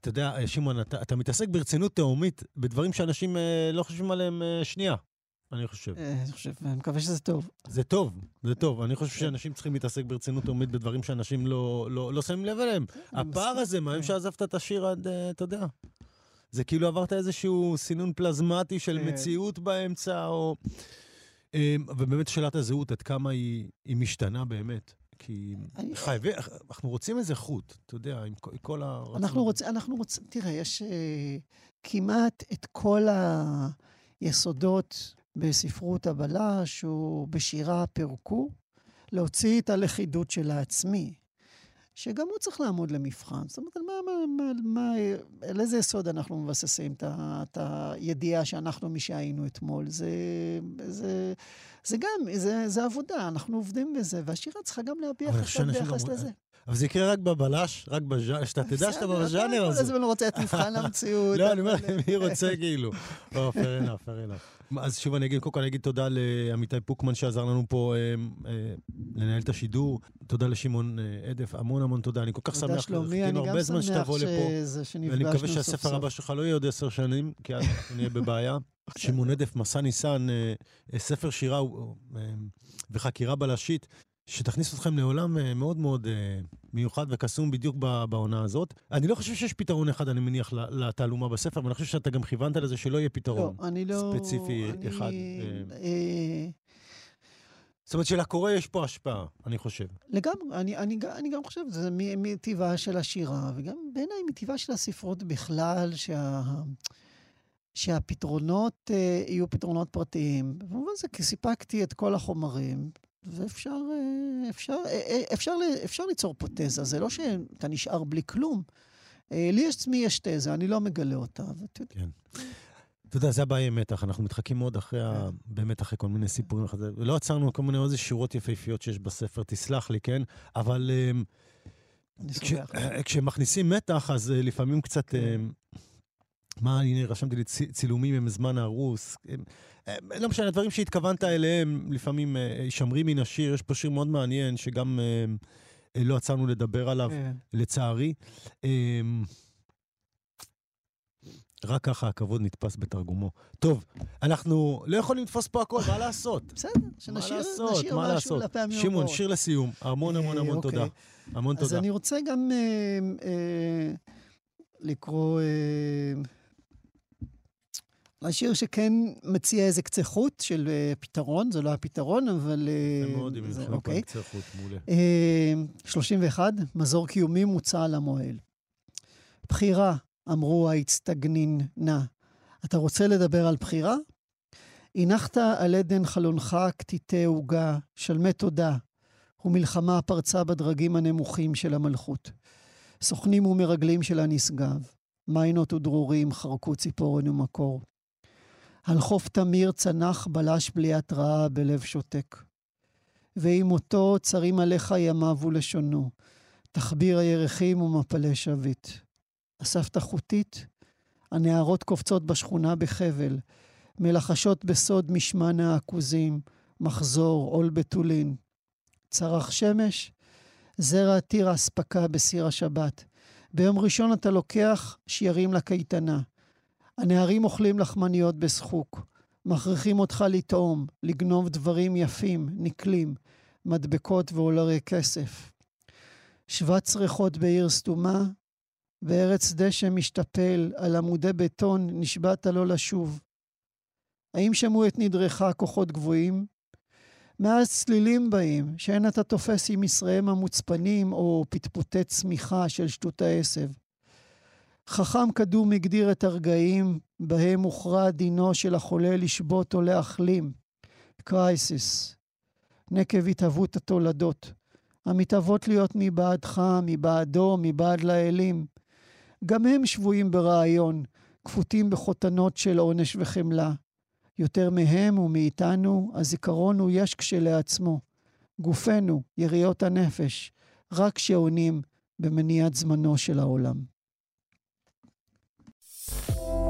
אתה יודע, שמעון, אתה, אתה מתעסק ברצינות תהומית בדברים שאנשים אה, לא חושבים עליהם אה, שנייה, אני חושב. אה, אני חושב, אני מקווה שזה טוב. זה טוב, זה טוב. אני חושב שאנשים צריכים להתעסק ברצינות תאומית בדברים שאנשים לא, לא, לא שמים לב אליהם. אני הפער. הזה, מהיום שעזבת את השיר עד, אה, אתה יודע, זה כאילו עברת איזשהו סינון פלזמטי של כן. מציאות באמצע, או... אמ, ובאמת שאלת הזהות, עד כמה היא, היא משתנה באמת. כי חייבים, אנחנו רוצים איזה חוט, אתה יודע, עם כל הרצון. אנחנו רוצים, אנחנו רוצים, תראה, יש uh, כמעט את כל היסודות בספרות הבלש או בשירה פירקו, להוציא את הלכידות של העצמי. שגם הוא צריך לעמוד למבחן. זאת אומרת, מה, מה, מה, מה, על איזה יסוד אנחנו מבססים את הידיעה שאנחנו מי שהיינו אתמול? זה, זה, זה גם, זה, זה עבודה, אנחנו עובדים בזה, והשירה צריכה גם להביע חשוב ביחס לזה. אבל זה יקרה רק בבלש, רק בז'אנר, שאתה תדע שאתה בז'אנר הזה. כל הזמן רוצה את מבחן המציאות. לא, אני אומר, מי רוצה כאילו? לא, fair enough, fair enough. אז שוב אני אגיד, קודם כל אני אגיד תודה לעמיתי פוקמן שעזר לנו פה אה, אה, לנהל את השידור. תודה לשמעון אה, המון המון תודה. אני כל כך שמח. תודה שלומי, אני גם שמח שנפגשנו סוף סוף. ואני מקווה שהספר הבא שלך לא יהיה עוד עשר שנים, כי אז נהיה בבעיה. שמעון הדף, מסע ניסן, ספר שירה וחקירה בלשית. שתכניס אתכם לעולם אה, מאוד מאוד אה, מיוחד וקסום בדיוק בעונה הזאת. אני לא חושב שיש פתרון אחד, אני מניח, לתעלומה בספר, אבל אני חושב שאתה גם כיוונת לזה שלא יהיה פתרון לא, אני לא, ספציפי אני, אחד. אה. זאת אומרת שלקורא יש פה השפעה, אני חושב. לגמרי, אני, אני, אני גם חושב, זה מטבעה של השירה, וגם בעיניי מטבעה של הספרות בכלל, שה... שהפתרונות אה, יהיו פתרונות פרטיים. במובן זה כי סיפקתי את כל החומרים, ואפשר אה, אפשר, אה, אה, אפשר, אפשר ליצור פה תזה, זה לא שאתה נשאר בלי כלום. לי עצמי יש תזה, אני לא מגלה אותה. כן. אתה יודע, זה הבעיה עם מתח, אנחנו מתחכים מאוד אחרי, ה... באמת אחרי כל מיני סיפורים. ולא עצרנו כל מיני איזה שורות יפהפיות שיש בספר, תסלח לי, כן? אבל כש... כשמכניסים מתח, אז לפעמים קצת... כן. מה, הנה, רשמתי לי צילומים עם זמן הרוס. לא משנה, הדברים שהתכוונת אליהם לפעמים יישמרים מן השיר. יש פה שיר מאוד מעניין, שגם לא עצרנו לדבר עליו, כן. לצערי. רק ככה הכבוד נתפס בתרגומו. טוב, אנחנו לא יכולים לתפוס פה הכל, מה לעשות? בסדר, שנשאיר משהו לפעמים הבאות. שמעון, שיר לסיום. המון המון המון אוקיי. תודה. המון תודה. אז אני רוצה גם לקרוא... השיר שכן מציע איזה קצה חוט של uh, פתרון, זה לא הפתרון, אבל... זה uh, מאוד, אם יכולים אוקיי. קצה חוט, מעולה. Uh, 31, מזור קיומי מוצע על המועל. בחירה, אמרו האצטגנין נא. אתה רוצה לדבר על בחירה? הנחת על עדן חלונך קטיטי עוגה, שלמי תודה, ומלחמה פרצה בדרגים הנמוכים של המלכות. סוכנים ומרגלים של הנשגב, מיינות ודרורים חרקו ציפורן ומקור. על חוף תמיר צנח בלש בלי התראה בלב שותק. ועם מותו צרים עליך ימיו ולשונו, תחביר הירחים ומפלי שביט. אספת חוטית, הנערות קופצות בשכונה בחבל, מלחשות בסוד משמן העכוזים, מחזור, עול בתולין. צרח שמש, זרע תיר אספקה בסיר השבת. ביום ראשון אתה לוקח שיירים לקייטנה. הנערים אוכלים לחמניות בשחוק, מכריחים אותך לטעום, לגנוב דברים יפים, נקלים, מדבקות ועולרי כסף. שבץ ריחות בעיר סתומה, וארץ דשא משתפל, על עמודי בטון נשבעת לא לשוב. האם שמעו את נדרך כוחות גבוהים? מאז צלילים באים, שאין אתה תופס עם ישריהם המוצפנים או פטפוטי צמיחה של שטות העשב. חכם קדום הגדיר את הרגעים בהם הוכרע דינו של החולה לשבות או להחלים. קרייסיס. נקב התהוות התולדות. המתהוות להיות מבעדך, מבעדו, מבעד לאלים. גם הם שבויים ברעיון, כפותים בחותנות של עונש וחמלה. יותר מהם ומאיתנו, הזיכרון הוא יש כשלעצמו. גופנו, יריות הנפש, רק שעונים במניעת זמנו של העולם.